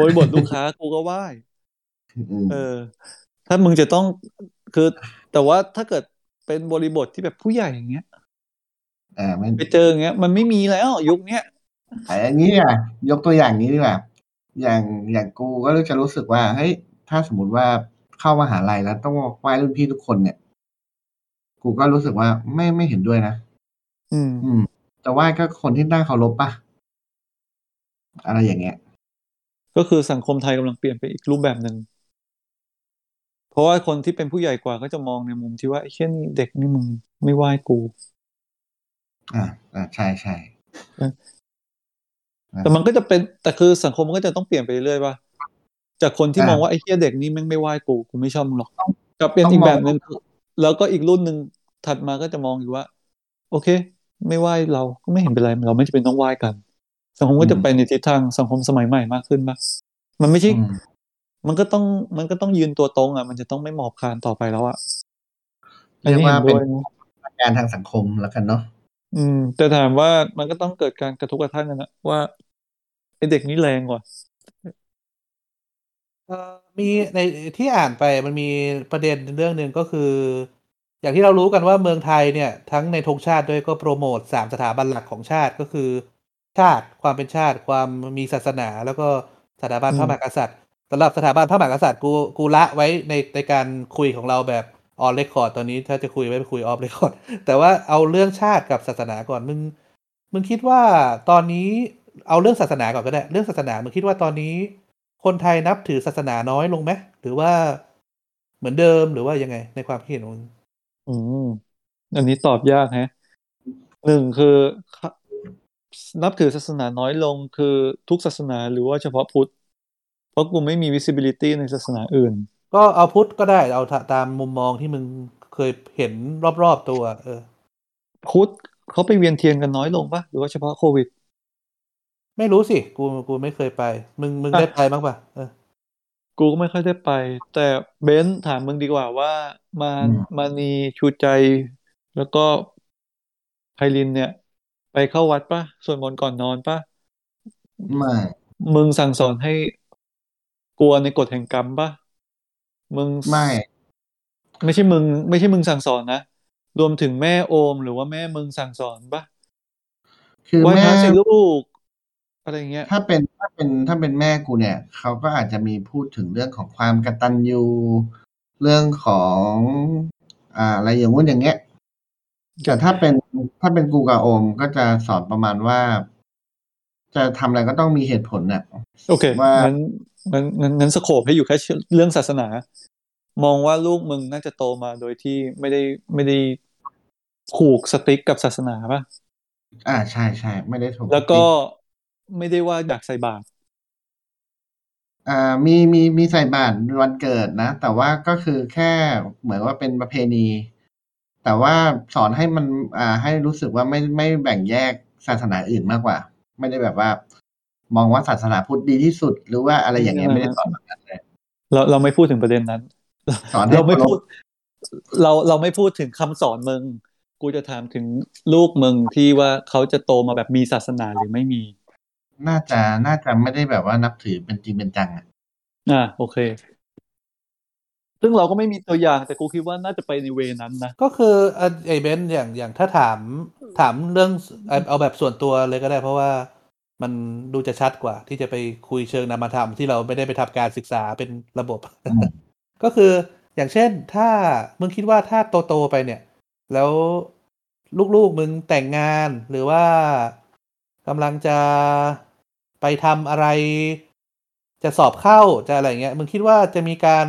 บริบทลูกค้ากูก็ไหว้อืม เออ ถ้ามึงจะต้องคือ แต่ว่าถ้าเกิดเป็นบริบทที่แบบผู้ใหญ่อย่างเงี้ยอ่าไม่ไปเจออย่างเงี้ย มันไม่มีแล้ว ยุคเนี้ยแต่อย่างนี้อะยกตัวอย่างนี้ดีกว่าอย่างอย่างกูก็จะรู้สึกว่าเฮ้ยถ้าสมมติว่าเข้ามหาลัยแล้วต้องไหว้รุ่นพี่ทุกคนเนี่ย กูก็รู้สึกว่าไม่ไม่เห็นด้วยนะอืม อืมแต่ไหว้ก็คนที่น่าเคารพป่ะ อะไรอย่างเงี้ย ก็คือสังคมไทยกำลังเปลี่ยนไปอีกรูปแบบหนึ่ง เพราะว่าคนที่เป็นผู้ใหญ่กว่าก็จะมองในมุมที่ว่าไอ้เช่นเด็กนี่มึงไม่ไหว้กู อ่าอ่าใช่ใช่แต่มันก็จะเป็นแต่คือสังคมมันก็จะต้องเปลี่ยนไปเรื่อยๆป่ะจากคนที่มองว่าไอ้เหี้ยเด็กนี่แม่งไม่ไหว้กูกูไม่ชอบมึงหรอกกับเป็นอีกแบบหนึ่งแล้วก็อีกรุ่นหนึ่งถัดมาก็จะมองอยู่ว่า โอเค ไม่ไหว้เราก็ไม่เห็นเป็นไรเราไม่จำเป็นต้องไหว้กัน สังคมก็จะไปในทิศทางสังคมสมัยใหม่มากขึ้นป่ะมันไม่ใช่อื มมันก็ต้องมันก็ต้องยืนตัวตรงอะ มันจะต้องไม่หมอบคลานต่อไปแล้วอะเรียกว่าอัเป็นห็ด้วยะการทางสังคมแล้วกันเนาะอืม แต่ถามว่ามันก็ต้องเกิดการกระทบกระทั่งกันนะว่าไอเด็กนี่แรงกว่าเอ่อมีในที่อ่านไปมันมีประเด็นเรื่องหนึ่งก็คือ อย่างที่เรารู้กันว่าเมืองไทยเนี่ย ทั้งในธงชาติด้วยก็โปรโมทสามสถาบันหลักของชาติก็คือ ชาติความเป็นชาติความมีศาสนา แล้วก็สถาบันอืมพระมหากษัตริย์ สำหรับสถาบันพระมหากษัตริย์กูกูละไว้ในในการคุยของเราแบบออนเรคคอร์ดตอนนี้ถ้าจะคุยไว้ไปคุยออฟเรคคอร์ดแต่ว่าเอาเรื่องชาติกับศาสนาก่อนมึงมึงคิดว่าตอนนี้เอาเรื่องศาสนาก่อนก็ได้ เรื่องศาสนามึงคิดว่าตอนนี้ คนไทยนับถือศาสนาน้อยลงไหมหรือว่าเหมือนเดิมหรือว่ายังไงในความคิดเห็นของมึงอืมอันนี้ตอบยากแฮะหนึ่งคือนับถือศาสนาน้อยลงคือทุกศาสนาหรือว่าเฉพาะพุทธ เพราะกูไม่มี visibility ในศาสนาอื่น ก็เอาพุทธก็ได้เอาตาตามมุมมองที่มึงเคยเห็นรอบๆตัว เออ พุทธเขาไปเวียนเทียนกันน้อยลงปะหรือว่าเฉพาะโควิด ไม่รู้สิ กูกูไม่เคยไป มึงมึงอะได้ไปบ้างปะเออกูก็ไม่ค่อยได้ไป แต่เบนซ์ถามมึงดีกว่าว่ามาอืมมานีชูใจ แล้วก็ไพลินเนี่ย ไปเข้าวัดปะสวดมนต์ก่อนนอนปะไม่ มึงสั่งสอนให้ กลัวในกฎแห่งกรรมปะมึงไม่ ไม่ใช่มึง ไม่ใช่มึงสั่งสอนนะรวมถึงแม่โอมหรือว่าแม่มึงสั่งสอนปะคือไหว้แม่พระสิลูกอะไรเงี้ย ถ้าเป็นถ้าเป็นถ้าเป็นแม่กูเนี่ยเขาก็อาจจะมีพูดถึงเรื่องของความกตัญญูเรื่องของ อ่า อะไรอย่างงู้นอย่างเงี้ยแต่ถ้าเป็นถ้าเป็นกูกับโอมก็จะสอนประมาณว่า จะทำอะไรก็ต้องมีเหตุผลเนี่ยโอเคว่า งั้นงั้นงั้นงั้นสโคปให้อยู่แค่เรื่องศาสนา มองว่าลูกมึงน่าจะโตมาโดยที่ไม่ได้ไม่ได้ผูกสติ๊กกับศาสนาป่ะอ่าใช่ใช่ไม่ได้ถูก แล้วก็ไม่ได้ว่าอยากใส่บาตรอ่ามีมีมีใส่บาตรวันเกิดนะ แต่ว่าก็คือแค่เหมือนว่าเป็นประเพณี แต่ว่าสอนให้มันอ่าให้รู้สึกว่าไม่ไม่แบ่งแยกศาสนาอื่นมากกว่า ไม่ได้แบบว่า มองว่าศาสนาพุทธดีที่สุด หรือว่าอะไรอย่างเงี้ยไม่ได้สอนแบบนั้นเลยเราเราไม่พูดถึงประเด็นนั้นสอนให้เราไม่เคารพพูด เราเราไม่พูดถึงคำสอนมึง กูจะถามถึงลูกมึงที่ว่าเขาจะโตมาแบบมีศาสนาหรือไม่มี น่าจะน่าจะไม่ได้แบบว่านับถือเป็นจริงเป็นจังอะอ่าโอเค ซึ่งเราก็ไม่มีตัวอย่างแต่กูคิดว่าน่าจะไปในเวนั้นนะ ก็คืออะไอ้เบนซ์อย่างอย่างถ้าถามถามเรื่องเอาเอาแบบส่วนตัวเลยก็ได้เพราะว่า มันดูจะชัดกว่า ที่จะไปคุยเชิงนามธรรมที่เราไม่ได้ไปทำการศึกษาเป็นระบบอืมก็คืออย่างเช่น ถ้ามึงคิดว่าถ้าโตโตๆไปเนี่ย แล้วลูกๆมึงแต่งงานหรือว่ากำลังจะไปทำอะไร จะสอบเข้าจะอะไรเงี้ย มึงคิดว่าจะมีการ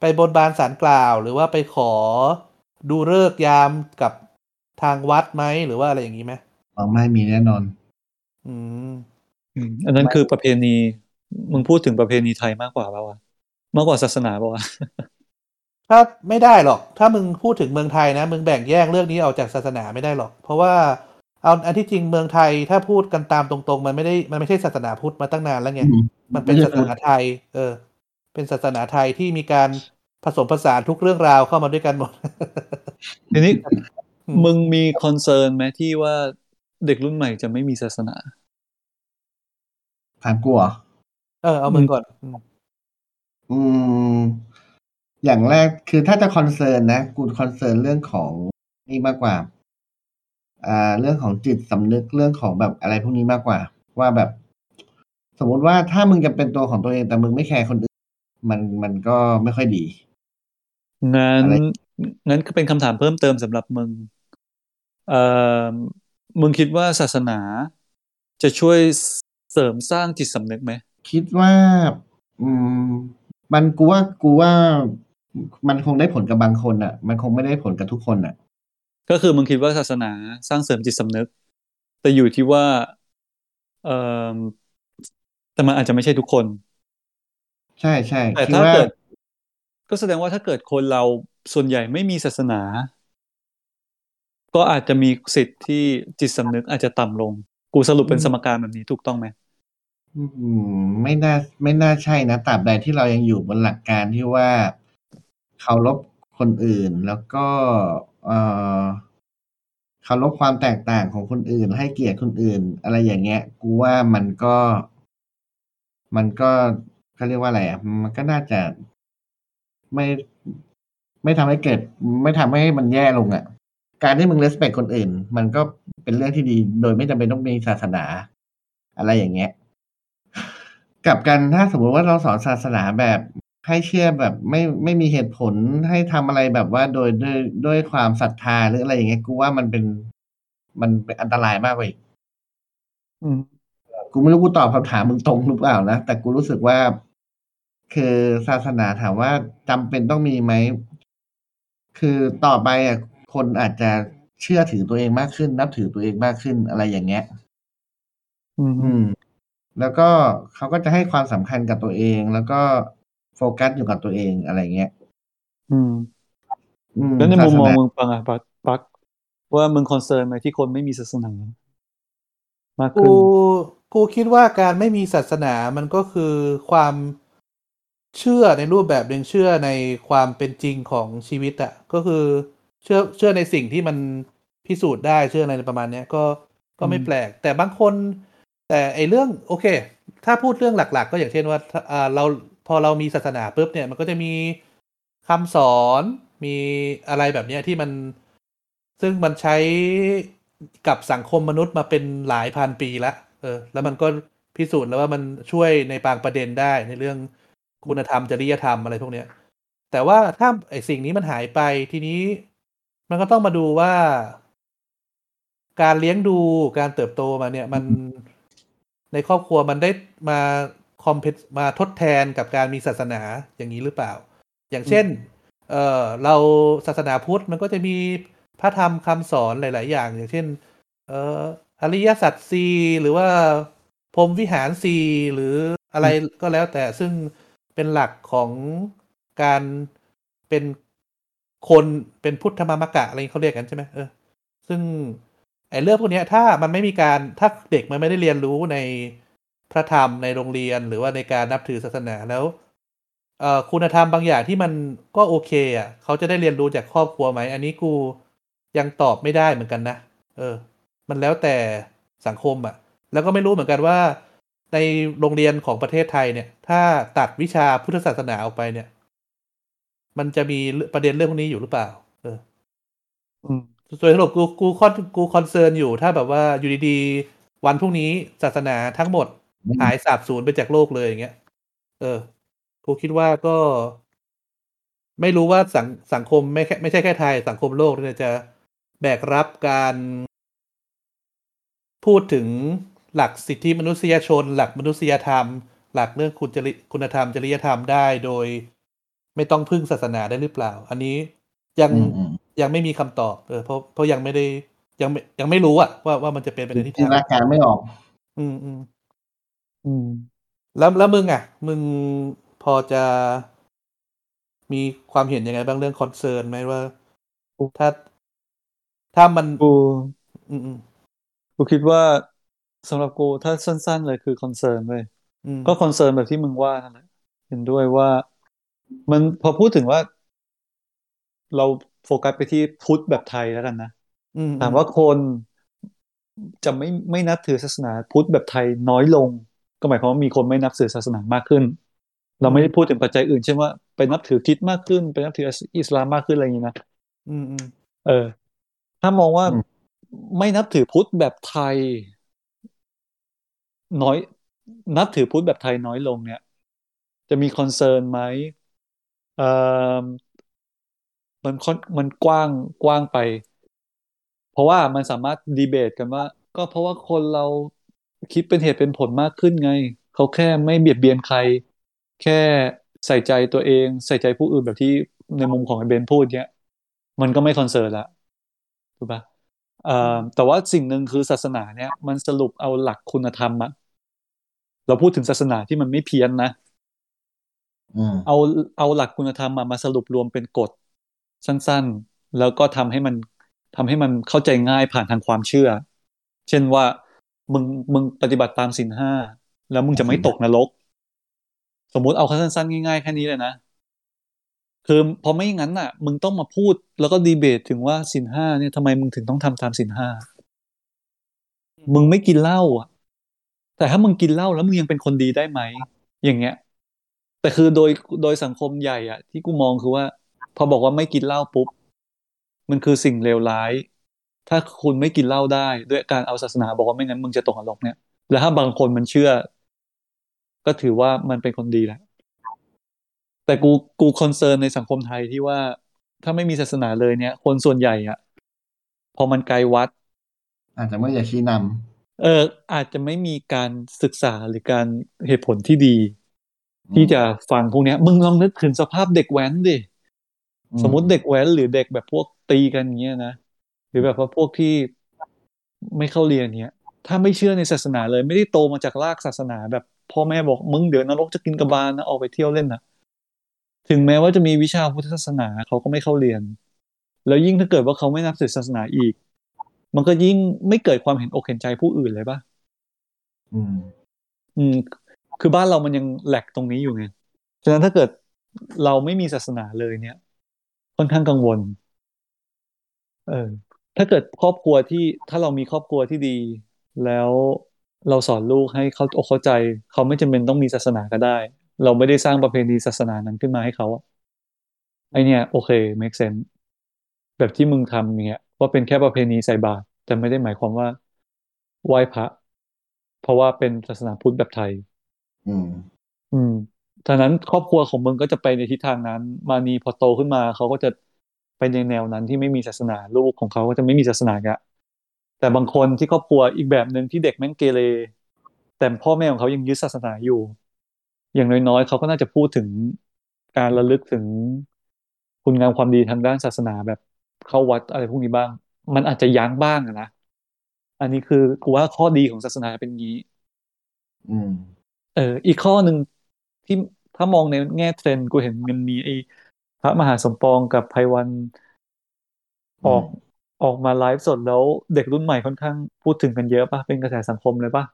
ไปบนบานสารกล่าว หรือว่าไปขอดูเลิกษ์ยามกับทางวัดไหมหรือว่าอะไรอย่างนี้ไหมอ๋อไม่มีแน่นอน อืมอืมอันนั้นคือประเพณี มึงพูดถึงประเพณีไทยมากกว่าเปล่าวะมากกว่าศาสนาเปล่าวะถ้าไม่ได้หรอก ถ้ามึงพูดถึงเมืองไทยนะ มึงแบ่งแยกเรื่องนี้ออกจากศาสนาไม่ได้หรอก เพราะว่าเอาอันที่จริงเมืองไทยถ้าพูดกันตามตรงๆ มันไม่ได้มันไม่ใช่ศาสนาพุทธมาตั้งนานแล้วไงอืมมันเป็นศาสนาไทย เออ เป็นศาสนาไทยที่มีการผสมผสานทุกเรื่องราวเข้ามาด้วยกันหมดทีนี้อืมมึงมีคอนเซิร์นไหมที่ว่าเด็กรุ่นใหม่จะไม่มีศาสนา ถามกูเหรอเออเอามึงก่อนอืมอืม อย่างแรกคือถ้าจะ concern นะ กู concern เรื่องของนี่มากกว่า อ่า เรื่องของจิตสำนึกเรื่องของแบบอะไรพวกนี้มากกว่า ว่าแบบ สมมติว่าถ้ามึงจะเป็นตัวของตัวเองแต่มึงไม่ care คนอื่น มันมันก็ไม่ค่อยดี งั้นอะไรงั้นก็เป็นคำถามเพิ่มเติมสำหรับมึง เอ่อ มึงคิดว่าศาสนาจะช่วย เสริมสร้างจิตสำนึกไหม คิดว่า อืม มันกูว่ากูว่า มันคงได้ผลกับบางคนอะ มันคงไม่ได้ผลกับทุกคนอะ ก็คือมึงคิดว่าศาสนาสร้างเสริมจิตสำนึก แต่อยู่ที่ว่า เอ่อแต่มันอาจจะไม่ใช่ทุกคน ใช่ใช่แต่คิดถ้าว่าเกิด ก็แสดงว่าถ้าเกิดคนเราส่วนใหญ่ไม่มีศาสนา ก็อาจจะมีสิทธิ์ที่จิตสำนึกอาจจะต่ำลง กูสรุปเป็นสมการแบบนี้ถูกต้องไหมอืมไม่น่าไม่น่าใช่นะตราบใดที่เรายังอยู่บนหลักการที่ว่าเคารพคนอื่น แล้วก็เอ่อเคารพความแตกต่างของคนอื่น ให้เกียรติคนอื่น อะไรอย่างเงี้ย กูว่ามันก็ มันก็เขาเรียกว่าอะไรอะมันก็น่าจะไม่ไม่ทำให้เกิด ไม่ทำให้มันแย่ลงอะ การที่มึงเลสเปคคนอื่น มันก็เป็นเรื่องที่ดี โดยไม่จำเป็นต้องมีศาสนา อะไรอย่างเงี้ยกลับกันถ้าสมมติว่าเราสอนศาสนาแบบให้เชื่อแบบไม่ไม่มีเหตุผลให้ทำอะไรแบบว่าโดยด้วยด้วยความศรัทธาหรืออะไรอย่างเงี้ยกูว่ามันเป็นมันเป็นอันตรายมากกว่าอีกอืมกูไม่รู้กูตอบคำถามมึงตรงหรือเปล่านะแต่กูรู้สึกว่า คือศาสนาถามว่าจำเป็นต้องมีไหมคือต่อไปอะ คนอาจจะเชื่อถือตัวเองมากขึ้น นับถือตัวเองมากขึ้นอะไรอย่างเงี้ย อืมอืมแล้วก็เขาก็จะให้ความสำคัญกับตัวเอง แล้วก็โฟกัสอยู่กับตัวเองอะไรเงี้ย อืมอืมแล้วในมุมมองศาสนามึงปังอะปักปักว่ามึงคอนเซิร์นไหมที่คนไม่มีศาสนามากขึ้กูนกูคิดว่าการไม่มีศาสนามันก็คือความเชื่อในรูปแบบหนึ่งเชื่อในความเป็นจริงของชีวิตอะก็คือ เชื่อเชื่อในสิ่งที่มันพิสูจน์ได้เชื่ออะไรประมาณเนี้ยก็ก็ไม่อืมแปลก แต่บางคน แต่ไอเรื่องโอเค ถ้าพูดเรื่องหลัก ๆ ก็อย่างเช่นว่าถ้าอ่าเราพอเรามีศาสนาปุ๊บเนี่ย มันก็จะมีคำสอนมีอะไรแบบเนี้ยที่มันซึ่งมันใช้กับสังคมมนุษย์มาเป็นหลายพันปีแล้วเออ แล้วมันก็พิสูจน์แล้วว่ามันช่วยในบางประเด็นได้ในเรื่องคุณธรรมจริยธรรมอะไรพวกเนี้ยแต่ว่าถ้าไอสิ่งนี้มันหายไปทีนี้ มันก็ต้องมาดูว่า การเลี้ยงดูการเติบโตมาเนี่ย มันในครอบครัวมันได้มาคอมเพมาทดแทนกับการมีศาสนาอย่างนี้หรือเปล่า อย่างเช่น เออเราศาสนาพุทธมันก็จะมีพระธรรมคำสอนหลาย ๆ อย่าง อย่างเช่น เอออริยสัจสีหรือว่าพรหมวิหารสีหรืออะไรก็แล้วแต่ซึ่งเป็นหลักของการเป็น คนเป็นพุทธมามกะอะไรเขาเรียกกันใช่ไหมเออ ซึ่งไอ้เรื่องพวกนี้ถ้ามันไม่มีการถ้าเด็กมันไม่ได้เรียนรู้ในพระธรรมในโรงเรียนหรือว่าในการนับถือศาสนาแล้วเอ่อคุณธรรมบางอย่างที่มันก็โอเคอะเขาจะได้เรียนรู้จากครอบครัวไหมอันนี้กูยังตอบไม่ได้เหมือนกันนะเออ มันแล้วแต่สังคมอะ แล้วก็ไม่รู้เหมือนกันว่า ในโรงเรียนของประเทศไทยเนี่ย ถ้าตัดวิชาพุทธศาสนาออกไปเนี่ย มันจะมีประเด็นเรื่องพวกนี้อยู่หรือเปล่า เอออืมโดยสรุปกูกูคอนกูคอนเซิร์นอยู่ถ้าแบบว่าอยู่ดีๆ วันพรุ่งนี้ศาสนาทั้งหมดอืมหายสาบสูญไปจากโลกเลยอย่างเงี้ย เออ กูคิดว่าก็ ไม่รู้ว่าสังสังคมไม่แค่ไม่ใช่แค่ไทย สังคมโลกเนี่ยจะแบกรับการ พูดถึงหลักสิทธิมนุษยชน หลักมนุษยธรรม หลักเรื่องคุณจริคุณธรรมจริยธรรมได้โดย ไม่ต้องพึ่งศาสนาได้หรือเปล่า อันนี้ยังอืมอืมยังไม่มีคำตอบเออเพราะเพราะยังไม่ได้ยังไม่ยังไม่รู้อะว่าว่ามันจะเป็นไปในทิศทางไหน จินตนาการไม่ออก อืมอืมอืมแล้วแล้วมึงอะ มึงพอจะมีความเห็นยังไงบ้างเรื่อง concern ไหมว่า ถ้าถ้ามันกูอืมอืมกูคิดว่าสำหรับกูถ้าสั้น ๆ เลยคือ concern เลยอืมก็ concern แบบที่มึงว่านั่นแหละเห็นด้วยว่า มันพอพูดถึงว่า เราโฟกัสไปที่พุทธแบบไทยแล้วกันนะอืมถามว่าคนจะไม่ไม่นับถือศาสนาพุทธแบบไทยน้อยลง ก็หมายความว่ามีคนไม่นับถือศาสนามากขึ้น เราไม่ได้พูดถึงปัจจัยอื่นเช่นว่าไปนับถือคริดมากขึ้นไปนับถืออิสลามมากขึ้นอะไรอย่างนี้นะอืมอืมเออ ถ้ามองว่าอืมไม่นับถือพุทธแบบไทย น้อย นับถือพุทธแบบไทยน้อยลงเนี่ย จะมี concern ไหมเอ่อ มันค่อนมันกว้างกว้างไป เพราะว่ามันสามารถดีเบตกันว่า ก็เพราะว่าคนเราคิดเป็นเหตุเป็นผลมากขึ้นไง เขาแค่ไม่เบียดเบียนใคร แค่ใส่ใจตัวเอง ใส่ใจผู้อื่นแบบที่ในมุมของไอ้เบนพูดเนี้ยมันก็ไม่ concern ละถูกปะเอ่อแต่ว่าสิ่งหนึ่งคือศาสนาเนี่ย มันสรุปเอาหลักคุณธรรมอะเราพูดถึงศาสนาที่มันไม่เพี้ยนนะ เอาเอาหลักคุณธรรมมามาสรุปรวมเป็นกฎสั้นๆ แล้วก็ทำให้มันทำให้มันเข้าใจง่ายผ่านทางความเชื่อ เช่นว่ามึงมึงปฏิบัติตามศีลห้าแล้วมึงจะไม่ตกนรก สมมุติเอาแค่สั้นๆ ง่ายๆแค่นี้เลยนะคือพอไม่งั้นน่ะ มึงต้องมาพูดแล้วก็ดีเบตถึงว่าศีลห้าเนี่ยทำไมมึงถึงต้องทำตามศีลห้ามึงไม่กินเหล้าอะ แต่ถ้ามึงกินเหล้าแล้วมึงยังเป็นคนดีได้ไหมอย่างเงี้ย แต่คือโดยโดยสังคมใหญ่อะที่กูมองคือว่า พอบอกว่าไม่กินเหล้าปุ๊บ มันคือสิ่งเลวร้าย ถ้าคุณไม่กินเหล้าได้ ด้วยการเอาศาสนาบอกว่าไม่งั้นมึงจะตกนรกเนี่ย แล้วถ้าบางคนมันเชื่อ ก็ถือว่ามันเป็นคนดีแหละ แต่กูกูคอนเซิร์นในสังคมไทยที่ว่าถ้าไม่มีศาสนาเลยเนี่ย คนส่วนใหญ่อะพอมันไกลวัด อาจจะไม่อยากชี้นเอออาจจะไม่มีการศึกษาหรือการเหตุผลที่ดีำ ที่จะฟังพวกเนี้ยมึงลองนึกถึงสภาพเด็กแว้นดิอืสมมติเด็กแว้นหรือเด็กแบบพวกตีกันอย่างเงี้ยนะหรือแบบว่าพวกที่ไม่เข้าเรียนเนี้ย ถ้าไม่เชื่อในศาสนาเลย ไม่ได้โตมาจากรากศาสนาแบบพ่อแม่บอกมึงเดี๋ยวนรกจะกินกระบาลนะออกไปเที่ยวเล่นนะถึงแม้ว่าจะมีวิชาพุทธศาสนาเขาก็ไม่เข้าเรียน แล้วยิ่งถ้าเกิดว่าเขาไม่นับถือศาสนาอีก มันก็ยิ่งไม่เกิดความเห็นอกเห็นใจผู้อื่นเลยปะอืม อืม คือบ้านเรามันยังแหลกตรงนี้อยู่ไงฉะนั้นถ้าเกิดเราไม่มีศาสนาเลยเนี่ย ค่อนข้างกังวล เออ ถ้าเกิดครอบครัวที่ถ้าเรามีครอบครัวที่ดี แล้วเราสอนลูกให้เขาอกเข้าใจ เขาไม่จำเป็นต้องมีศาสนาก็ได้ เราไม่ได้สร้างประเพณีศาสนานั้นขึ้นมาให้เขาอะไอเนี่ย โอเค make sense แบบที่มึงทำอย่างเงี้ยว่าเป็นแค่ประเพณีใส่บาตรแต่ไม่ได้หมายความว่าไหว้พระเพราะว่าเป็นศาสนาพุทธแบบไทย อืม อืมฉะนั้นครอบครัวของมึงก็จะไปในทิศทางนั้น มานีพอโตขึ้นมาเขาก็จะไปในแนวนั้นที่ไม่มีศาสนาลูกของเขาก็จะไม่มีศาสนากะแต่บางคนที่ครอบครัวอีกแบบหนึ่งที่เด็กแม่งเกเรแต่พ่อแม่ของเขายังยึดศาสนาอยู่ อย่างน้อยๆเขาก็น่าจะพูดถึงการระลึกถึงคุณงามความดีทางด้านศาสนาแบบเข้าวัดอะไรพวกนี้บ้าง มันอาจจะยั้งบ้างอะนะอันนี้คือกูว่าข้อดีของศาสนาเป็นงี้ อืม เอออีกข้อหนึ่งที่ถ้ามองในแง่เทรนด์กูเห็นมันมีไอ้พระมหาสมปองกับไพรวัลย์ออกออกมาไลฟ์สดแล้วเด็กรุ่นใหม่ค่อนข้างพูดถึงกันเยอะป่ะเป็นกระแสสังคมเลยป่ะ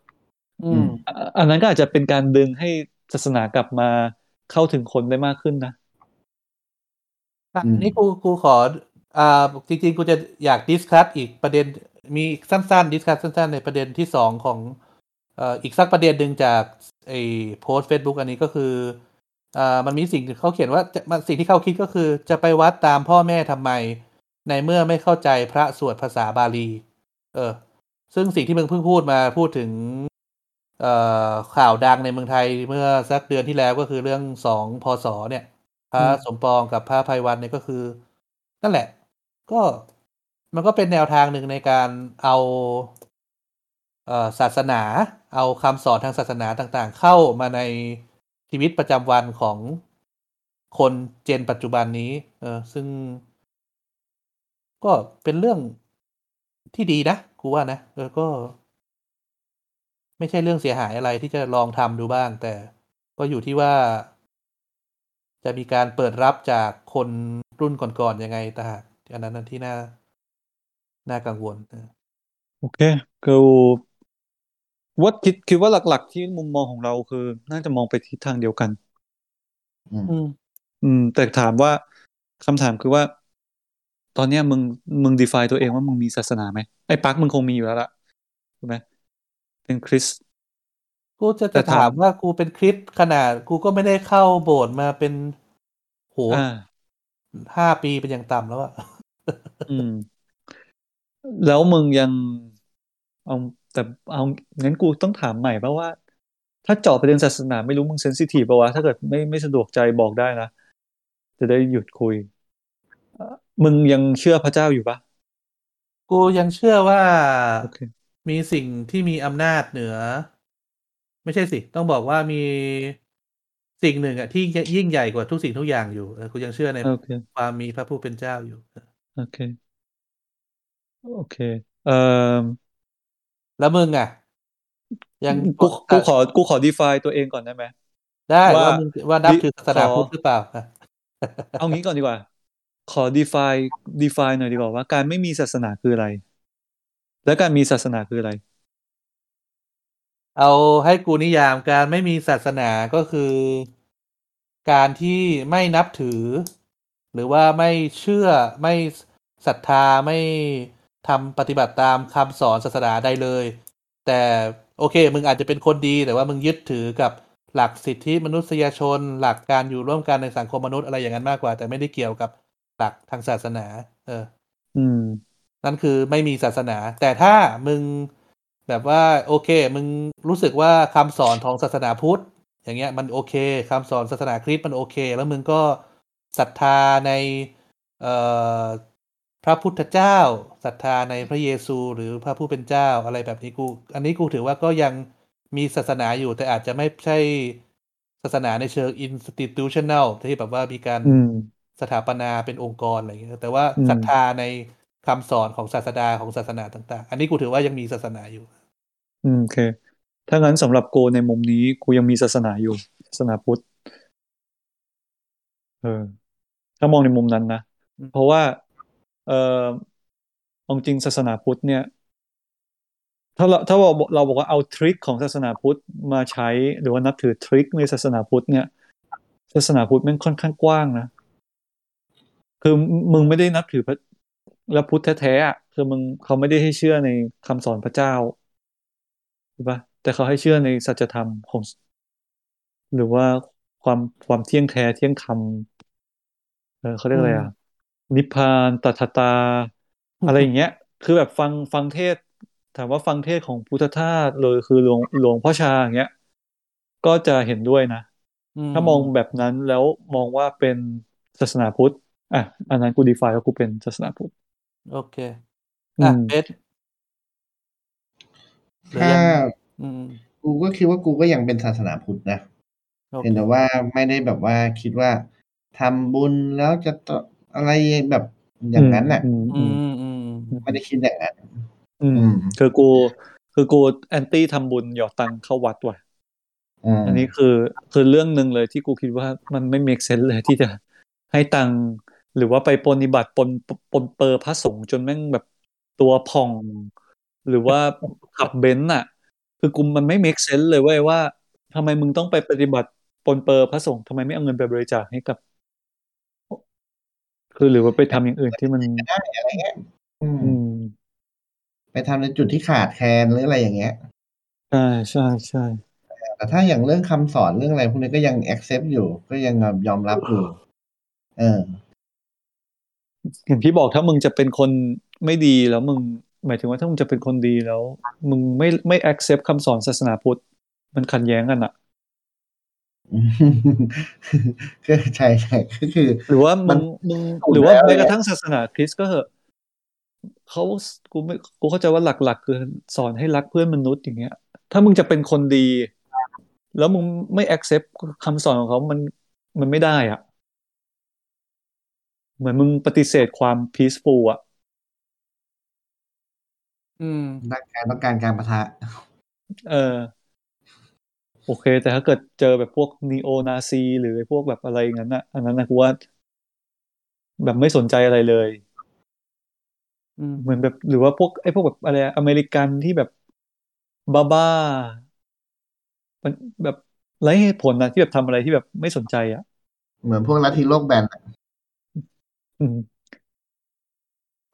อืมอะอันนั้นก็อาจจะเป็นการดึงให้ศาสนากลับมาเข้าถึงคนได้มากขึ้นนะอะอืมนี่กูกูขออ่าจริงๆ กูจะอยาก discuss อีกประเด็นมีสั้นๆ discuss สั้น ๆ ในประเด็นที่สองของเอีกสักประเด็นหนึ่งจากไอ้โพสต์ Facebook อันนี้ก็คืออ่ามันมีสิ่งเขาเขียนว่าสิ่งที่เขาคิดก็คือจะไปวัดตามพ่อแม่ทำไม ในเมื่อไม่เข้าใจพระสวดภาษาบาลี เออ ซึ่งสิ่งที่มึงเพิ่งพูดมาพูดถึงเอ่อข่าวดังในเมืองไทยเมื่อสักเดือนที่แล้วก็คือเรื่องสองพศเนี่ย พระสมปองกับพระภัยวันเนี่ยก็คือ นั่นแหละ ก็มันก็เป็นแนวทางหนึ่งในการเอาเอ่อศาสนา เอาคำสอนทางศาสนาต่างๆ เข้ามาในชีวิตประจำวันของคนเจนปัจจุบันนี้ เออซึ่ง ก็เป็นเรื่องที่ดีนะกูว่านะเออก็ ไม่ใช่เรื่องเสียหายอะไรที่จะลองทำดูบ้าง แต่ก็อยู่ที่ว่า จะมีการเปิดรับจากคนรุ่นก่อนๆยังไงต่างอันนั้นที่น่าน่ากังวลโอเคกู ว่าคิดคิดว่าหลัก ๆ ที่มุมมองของเราคือ น่าจะมองไปทิศทางเดียวกัน อืม อืมอืมแต่ถามว่าคำถามคือว่า ตอนเนี้ยมึงมึง define ตัวเองว่ามึงมีศาสนาไหมไอ้ปักมึงคงมีอยู่แล้วล่ะถูกไหมเป็นคริสกูจะแต่จะถามถามว่ากูเป็นคริสต์ขนาด กูก็ไม่ได้เข้าโบสถ์มาเป็นโหอ่าห้าปีเป็นอย่างต่ำแล้วอะอืมแล้วมึงยังเอา แต่เอางั้นกูต้องถามใหม่ป่ะว่า ถ้าเจาะประเด็นศาสนาไม่รู้มึงเซนซิทีฟป่ะวะถ้าเกิดไม่ไม่สะดวกใจบอกได้นะ จะได้หยุดคุยเอ่อมึงยังเชื่อพระเจ้าอยู่ปะกูยังเชื่อว่าโอเคมีสิ่งที่มีอำนาจเหนือ ไม่ใช่สิ ต้องบอกว่ามีสิ่งหนึ่งอะที่ยิ่งใหญ่กว่าทุกสิ่งทุกอย่างอยู่เออกูยังเชื่อในโอเคความมีพระผู้เป็นเจ้าอยู่โอเคโอเคเอ่อ แล้วมึงอะยังกูกูขอกูขอ define ตัวเองก่อนได้ไหมได้ว่าว่ามึงว่านับดิถือศาสนาขอพุทธหรือเปล่าอะเอางี้ก่อนดีกว่า ขอ define define หน่อยดีกว่าว่าการไม่มีศาสนาคืออะไร และการมีศาสนาคืออะไร เอาให้กูนิยามการไม่มีศาสนาก็คือ การที่ไม่นับถือ หรือว่าไม่เชื่อไม่ศรัทธาไม่ ทำปฏิบัติตามคำสอนศาสนาใดเลย แต่โอเค มึงอาจจะเป็นคนดีแต่ว่ามึงยึดถือกับหลักสิทธิมนุษยชน หลักการอยู่ร่วมกันในสังคมมนุษย์อะไรอย่างนั้นมากกว่า แต่ไม่ได้เกี่ยวกับหลักทางศาสนา เออ อืม นั่นคือไม่มีศาสนา แต่ถ้ามึงแบบว่า โอเค มึงรู้สึกว่าคำสอนของศาสนาพุทธ อย่างเงี้ย มันโอเคคำสอนศาสนาคริสต์มันโอเค แล้วมึงก็ศรัทธาใน เอ่อ พระพุทธเจ้าศรัทธาในพระเยซู หรือพระผู้เป็นเจ้าอะไรแบบนี้กู อันนี้กูถือว่าก็ยังมีศาสนาอยู่แต่อาจจะไม่ใช่ศาสนาในเชิง institutional ที่แบบว่ามีการอืมสถาปนาเป็นองค์กรอะไรอย่างเงี้ยแต่ว่าอืมศรัทธาในคำสอนของศาสดาของศาสนาต่าง ๆ อันนี้กูถือว่ายังมีศาสนาอยู่ อืมโอเค ถ้างั้นสำหรับกูในมุมนี้กูยังมีศาสนาอยู่ศาสนาพุทธ เออ ถ้ามองในมุมนั้นนะอืมเพราะว่า เอออาจริงศาสนาพุทธเนี่ย ถ้าเราถ้าเราเราบอกว่าเอาทริคของศาสนาพุทธมาใช้ หรือว่านับถือทริคในศาสนาพุทธเนี่ย ศาสนาพุทธมันค่อนข้างกว้างนะคือมึงไม่ได้นับถือพระแล้วพุทธแท้ๆอะคือมึงเขาไม่ได้ให้เชื่อในคำสอนพระเจ้าถูกปะแต่เขาให้เชื่อในสัจธรรมของหรือว่าความความเที่ยงแท้เที่ยงธรรมเออเขาเรียกอะไรอะ นิพพานตัทตา อะไรอย่างเงี้ย คือแบบฟังฟังเทศน์ถามว่าฟังเทศน์ของพุทธทาสเลยคือหลวงหลวงพ่อชาอย่างเงี้ย ก็จะเห็นด้วยนะ ถ้ามองแบบนั้นแล้วมองว่าเป็นศาสนาพุทธ อะ อันนั้นกูดีไฟว่ากูเป็นศาสนาพุทธ โอเค อะอืมเบสหรือถ้ายังอืมกูก็คิดว่ากูก็ยังเป็นศาสนาพุทธนะโอเคเพียงแต่ว่าไม่ได้แบบว่าคิดว่าทำบุญแล้วจะต้ องอะไรแบบอย่างนั้นน่ะอืมอือืมมอืมไม่ได้คิดอย่างนั้นอืมอืมคือกู คือกูแอนตี้ทำบุญหยอดตังค์เข้าวัดว่ะอืมอันนี้คือคือเรื่องหนึ่งเลยที่กูคิดว่ามันไม่ make sense เลยที่จะให้ตังค์หรือว่าไปปฏิบัติปนปนเปอร์พระสงฆ์จนแม่งแบบตัวพอง หรือว่าขับเบนซ์อะ คือกูมันไม่ make sense เลยเว้ยว่าทำไมมึงต้องไปปฏิบัติปนเปอร์พระสงฆ์ทำไมไม่เอาเงินไปบริจาคให้กับ คือหรือว่าไปทำอย่างอื่นที่มันได้อะไรเงี้ยอืม ไปทำในจุดที่ขาดแคลนหรืออะไรอย่างเงี้ยใช่ใช่ใช่แต่แต่ถ้าอย่างเรื่องคำสอนเรื่องอะไรพวกนี้ก็ยัง accept อยู่ ก็ยังยอมรับอยู่เอออย่างที่บอกถ้ามึงจะเป็นคนไม่ดีแล้วมึง หมายถึงว่าถ้ามึงจะเป็นคนดีแล้ว มึงไม่ไม่ accept คำสอนศาสนาพุทธ มันขัดแย้งกันอะ ก็ใช่ใช่ก็คือ หรือว่ามัมึนงมึงถูกหรือว่าแล้วแม้กเนี่ระยทั่งศาสนาคริสต์ก็เหอะเขากูไม่กูเข้าใจว่าหลัก ๆ คือสอนให้รักเพื่อนมนุษย์อย่างเงี้ย ถ้ามึงจะเป็นคนดี แล้วมึงไม่ accept คำสอนของเขามันมันไม่ได้อะ เหมือนมึงปฏิเสธความ peaceful อะ อืมต้องการต้องการการประทะ เออ โอเค แต่ถ้าเกิดเจอแบบพวกนีโอนาซี หรือพวกแบบอะไรอย่างนั้นอะอันนั้นนะกูว่า แบบไม่สนใจอะไรเลยอืมเหมือนแบบหรือว่าพวกไอ้พวกแบบอะไรอะอเมริกันที่แบบบ้าๆมันแบบไร้เหตุผลนะที่แบบทำอะไรที่แบบไม่สนใจอะ เหมือนพวกลัทธิโลกแบนอะอืม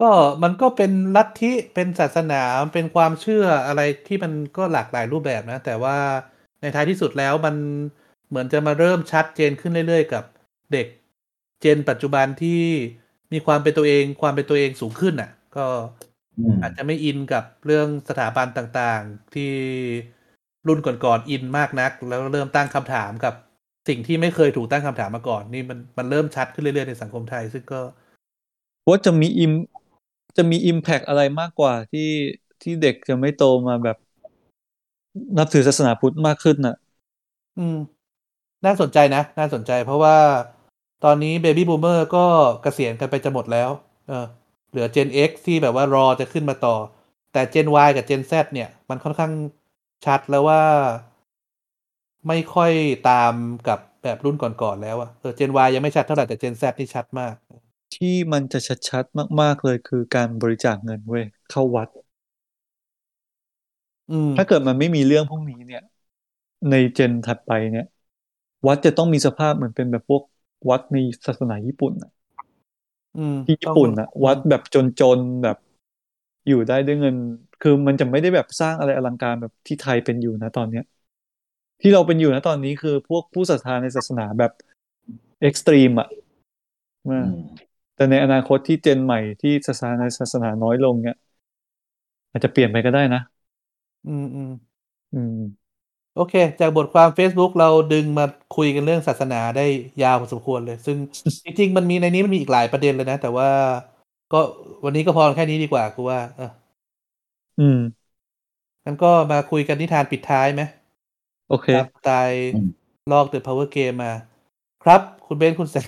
ก็มันก็เป็นลัทธิเป็นศาสนาเป็นความเชื่ออะไรที่มันก็หลากหลายรูปแบบนะ แต่ว่า ในท้ายที่สุดแล้วมันเหมือนจะมาเริ่มชัดเจนขึ้นเรื่อยๆ กับเด็กเจนปัจจุบันที่มีความเป็นตัวเองความเป็นตัวเองสูงขึ้นอะ ก็อาจจะไม่อินกับเรื่องสถาบันต่างๆ ที่รุ่นก่อนๆอินมากนัก แล้วเริ่มตั้งคำถามกับสิ่งที่ไม่เคยถูกตั้งคำถามมาก่อน นี่มันมันเริ่มชัดขึ้นเรื่อยๆในสังคมไทย ซึ่งก็ว่าจะมี im จะมี impact อะไรมากกว่าที่ที่เด็กจะไม่โตมาแบบ นับถือศาสนาพุทธมากขึ้นน่ะ อืม น่าสนใจนะ น่าสนใจ เพราะว่าตอนนี้ baby boomer ก็เกษียณกันไปจะหมดแล้ว เออ เหลือ Gen X ที่แบบว่ารอจะขึ้นมาต่อ แต่ Gen Y กับ Gen Z เนี่ย มันค่อนข้างชัดแล้วว่า ไม่ค่อยตามกับแบบรุ่นก่อนๆแล้วอะเออ Gen Y ยังไม่ชัดเท่าไหร่แต่ Gen Z นี่ชัดมาก ที่มันจะชัดๆมาก ๆเลยคือการบริจาคเงินเว้ยเข้าวัดอืม ถ้าเกิดมันไม่มีเรื่องพวกนี้เนี่ย ในเจนถัดไปเนี่ย วัดจะต้องมีสภาพเหมือนเป็นแบบพวกวัดในศาสนาญี่ปุ่นน่ะอืมที่ญี่ปุ่นน่ะวัดแบบจนๆแบบอยู่ได้ด้วยเงิน คือมันจะไม่ได้แบบสร้างอะไรอลังการแบบที่ไทยเป็นอยู่นะตอนเนี้ย ที่เราเป็นอยู่นะตอนนี้คือพวกผู้ศรัทธาในศาสนาแบบเอ็กซ์ตรีมอะอืมแต่ในอนาคตที่เจนใหม่ที่ศาสนาในศาสนาน้อยลงเนี่ยอาจจะเปลี่ยนไปก็ได้นะ อืมอืมอืม โอเค จากบทความ Facebook เราดึงมาคุยกันเรื่องศาสนาได้ยาวพอสมควรเลย ซึ่งจริงๆ มันมีในนี้มันมีอีกหลายประเด็นเลยนะ แต่ว่าก็วันนี้ก็พอแค่นี้ดีกว่ากูว่า เออ อืมงั้นก็มาคุยกันนิทานปิดท้ายไหมโอเคตามสไตล์อืมลอก The Power Game มา ครับ คุณเบนซ์คุณแซน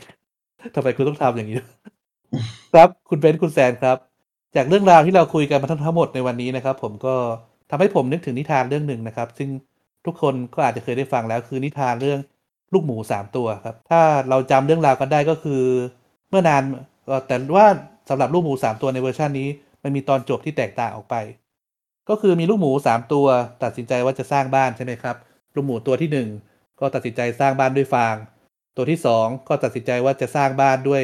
ทำไมคุณต้องทำอย่างนี้ด้วยครับ คุณเบนซ์คุณแซนครับ จากเรื่องราวที่เราคุยกันมาทั้งหมดในวันนี้นะครับ ผมก็ ทำให้ผมนึกถึงนิทานเรื่องหนึ่งนะครับ ซึ่งทุกคนก็อาจจะเคยได้ฟังแล้วคือนิทานเรื่องลูกหมูสามตัวครับ ถ้าเราจำเรื่องราวกันได้ก็คือ เมื่อนานแต่ว่าสำหรับลูกหมูสามตัวในเวอร์ชันนี้ มันมีตอนจบที่แตกต่างออกไป ก็คือมีลูกหมูสามตัวตัดสินใจว่าจะสร้างบ้านใช่ไหมครับ ลูกหมูตัวที่หนึ่งก็ตัดสินใจสร้างบ้านด้วยฟาง ตัวที่สองก็ตัดสินใจว่าจะสร้างบ้านด้วย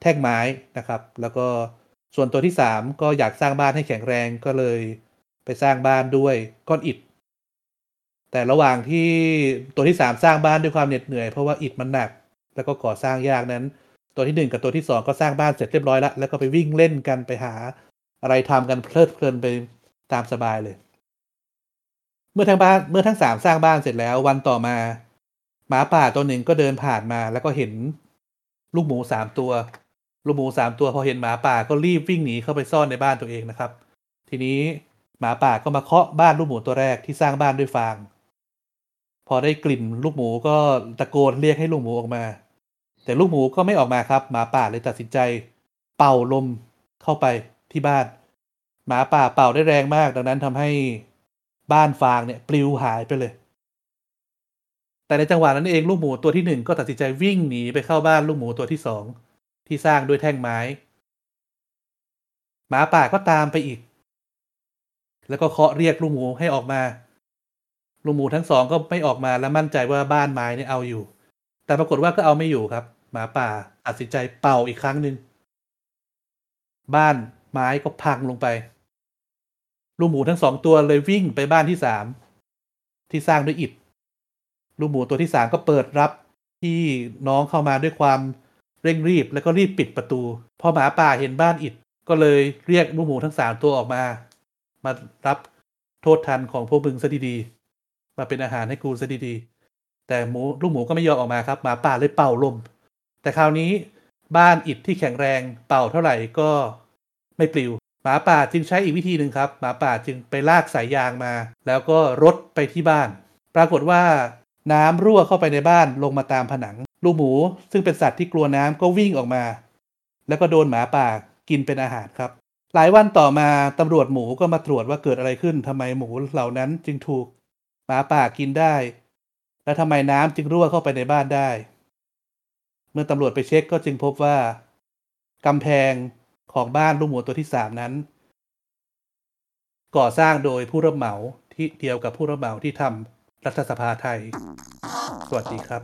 แท่งไม้นะครับ แล้วก็ ส่วนตัวที่สามก็อยากสร้างบ้านให้แข็งแรงก็เลยไปสร้างบ้านด้วยก้อนอิฐ แต่ระหว่างที่ตัวที่สามสร้างบ้านด้วยความเหน็ดเหนื่อยเพราะว่าอิฐมันหนัก แล้วก็ก่อสร้างยากนั้น ตัวที่หนึ่งกับตัวที่สองก็สร้างบ้านเสร็จเรียบร้อยแล้วแล้วก็ไปวิ่งเล่นกันไปหา อะไรทำกันเพลิดเพลินไปตามสบายเลย เมื่อทั้งบ้านเมื่อทั้งสามสร้างบ้านเสร็จแล้ววันต่อมา หมาป่าตัวหนึ่งก็เดินผ่านมาแล้วก็เห็นลูกหมูสามตัว ลูกหมูสามตัวพอเห็นหมาป่าก็รีบวิ่งหนีเข้าไปซ่อนในบ้านตัวเองนะครับ ทีนี้หมาป่าก็มาเคาะบ้านลูกหมูตัวแรกที่สร้างบ้านด้วยฟาง พอได้กลิ่นลูกหมูก็ตะโกนเรียกให้ลูกหมูออกมา แต่ลูกหมูก็ไม่ออกมาครับหมาป่าเลยตัดสินใจ เป่าลมเข้าไปที่บ้าน หมาป่าเป่าได้แรงมาก ดังนั้นทำให้บ้านฟางเนี่ยปลิวหายไปเลย แต่ในจังหวะนั้นเองลูกหมูตัวที่หนึ่งก็ตัดสินใจวิ่งหนีไปเข้าบ้านลูกหมูตัวที่สอง ที่สร้างด้วยแท่งไม้ หมาป่าก็ตามไปอีก แล้วก็เคาะเรียกลูกหมูให้ออกมา ลูกหมูทั้งสองก็ไม่ออกมาและมั่นใจว่าบ้านไม้เนี่ยเอาอยู่ แต่ปรากฏว่าก็เอาไม่อยู่ครับ หมาป่าตัดสินใจเป่าอีกครั้งหนึ่งบ้านไม้ก็พังลงไป ลูกหมูทั้งสองตัวเลยวิ่งไปบ้านที่สามที่สร้างด้วยอิฐลูกหมูตัวที่สามก็เปิดรับที่น้องเข้ามาด้วยความ เร่งรีบแล้วก็รีบปิดประตู พอหมาป่าเห็นบ้านอิฐก็เลยเรียกลูกหมูทั้งสามตัวออกมา มารับโทษทันของพวกมึงซะดีๆ มาเป็นอาหารให้กูซะดีๆ แต่หมูลูกหมูก็ไม่ยอมออกมาครับหมาป่าเลยเป่าลม แต่คราวนี้บ้านอิฐที่แข็งแรงเป่าเท่าไหร่ก็ไม่ปลิว หมาป่าจึงใช้อีกวิธีหนึ่งครับหมาป่าจึงไปลากสายยางมา แล้วก็รดไปที่บ้าน ปรากฏว่าน้ำรั่วเข้าไปในบ้านลงมาตามผนัง ลูกหมูซึ่งเป็นสัตว์ที่กลัวน้ำก็วิ่งออกมา แล้วก็โดนหมาป่ากินเป็นอาหารครับ หลายวันต่อมาตำรวจหมูก็มาตรวจว่าเกิดอะไรขึ้นทำไมหมูเหล่านั้นจึงถูกหมาป่ากินได้ และทำไมน้ำจึงรั่วเข้าไปในบ้านได้ เมื่อตำรวจไปเช็คก็จึงพบว่ากำแพงของบ้านลูกหมูตัวที่สามนั้น ก่อสร้างโดยผู้รับเหมาที่เดียวกับผู้รับเหมาที่ทำ รัฐสภาไทย สวัสดีครับ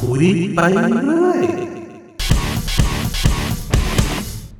คุยไปเรื่อย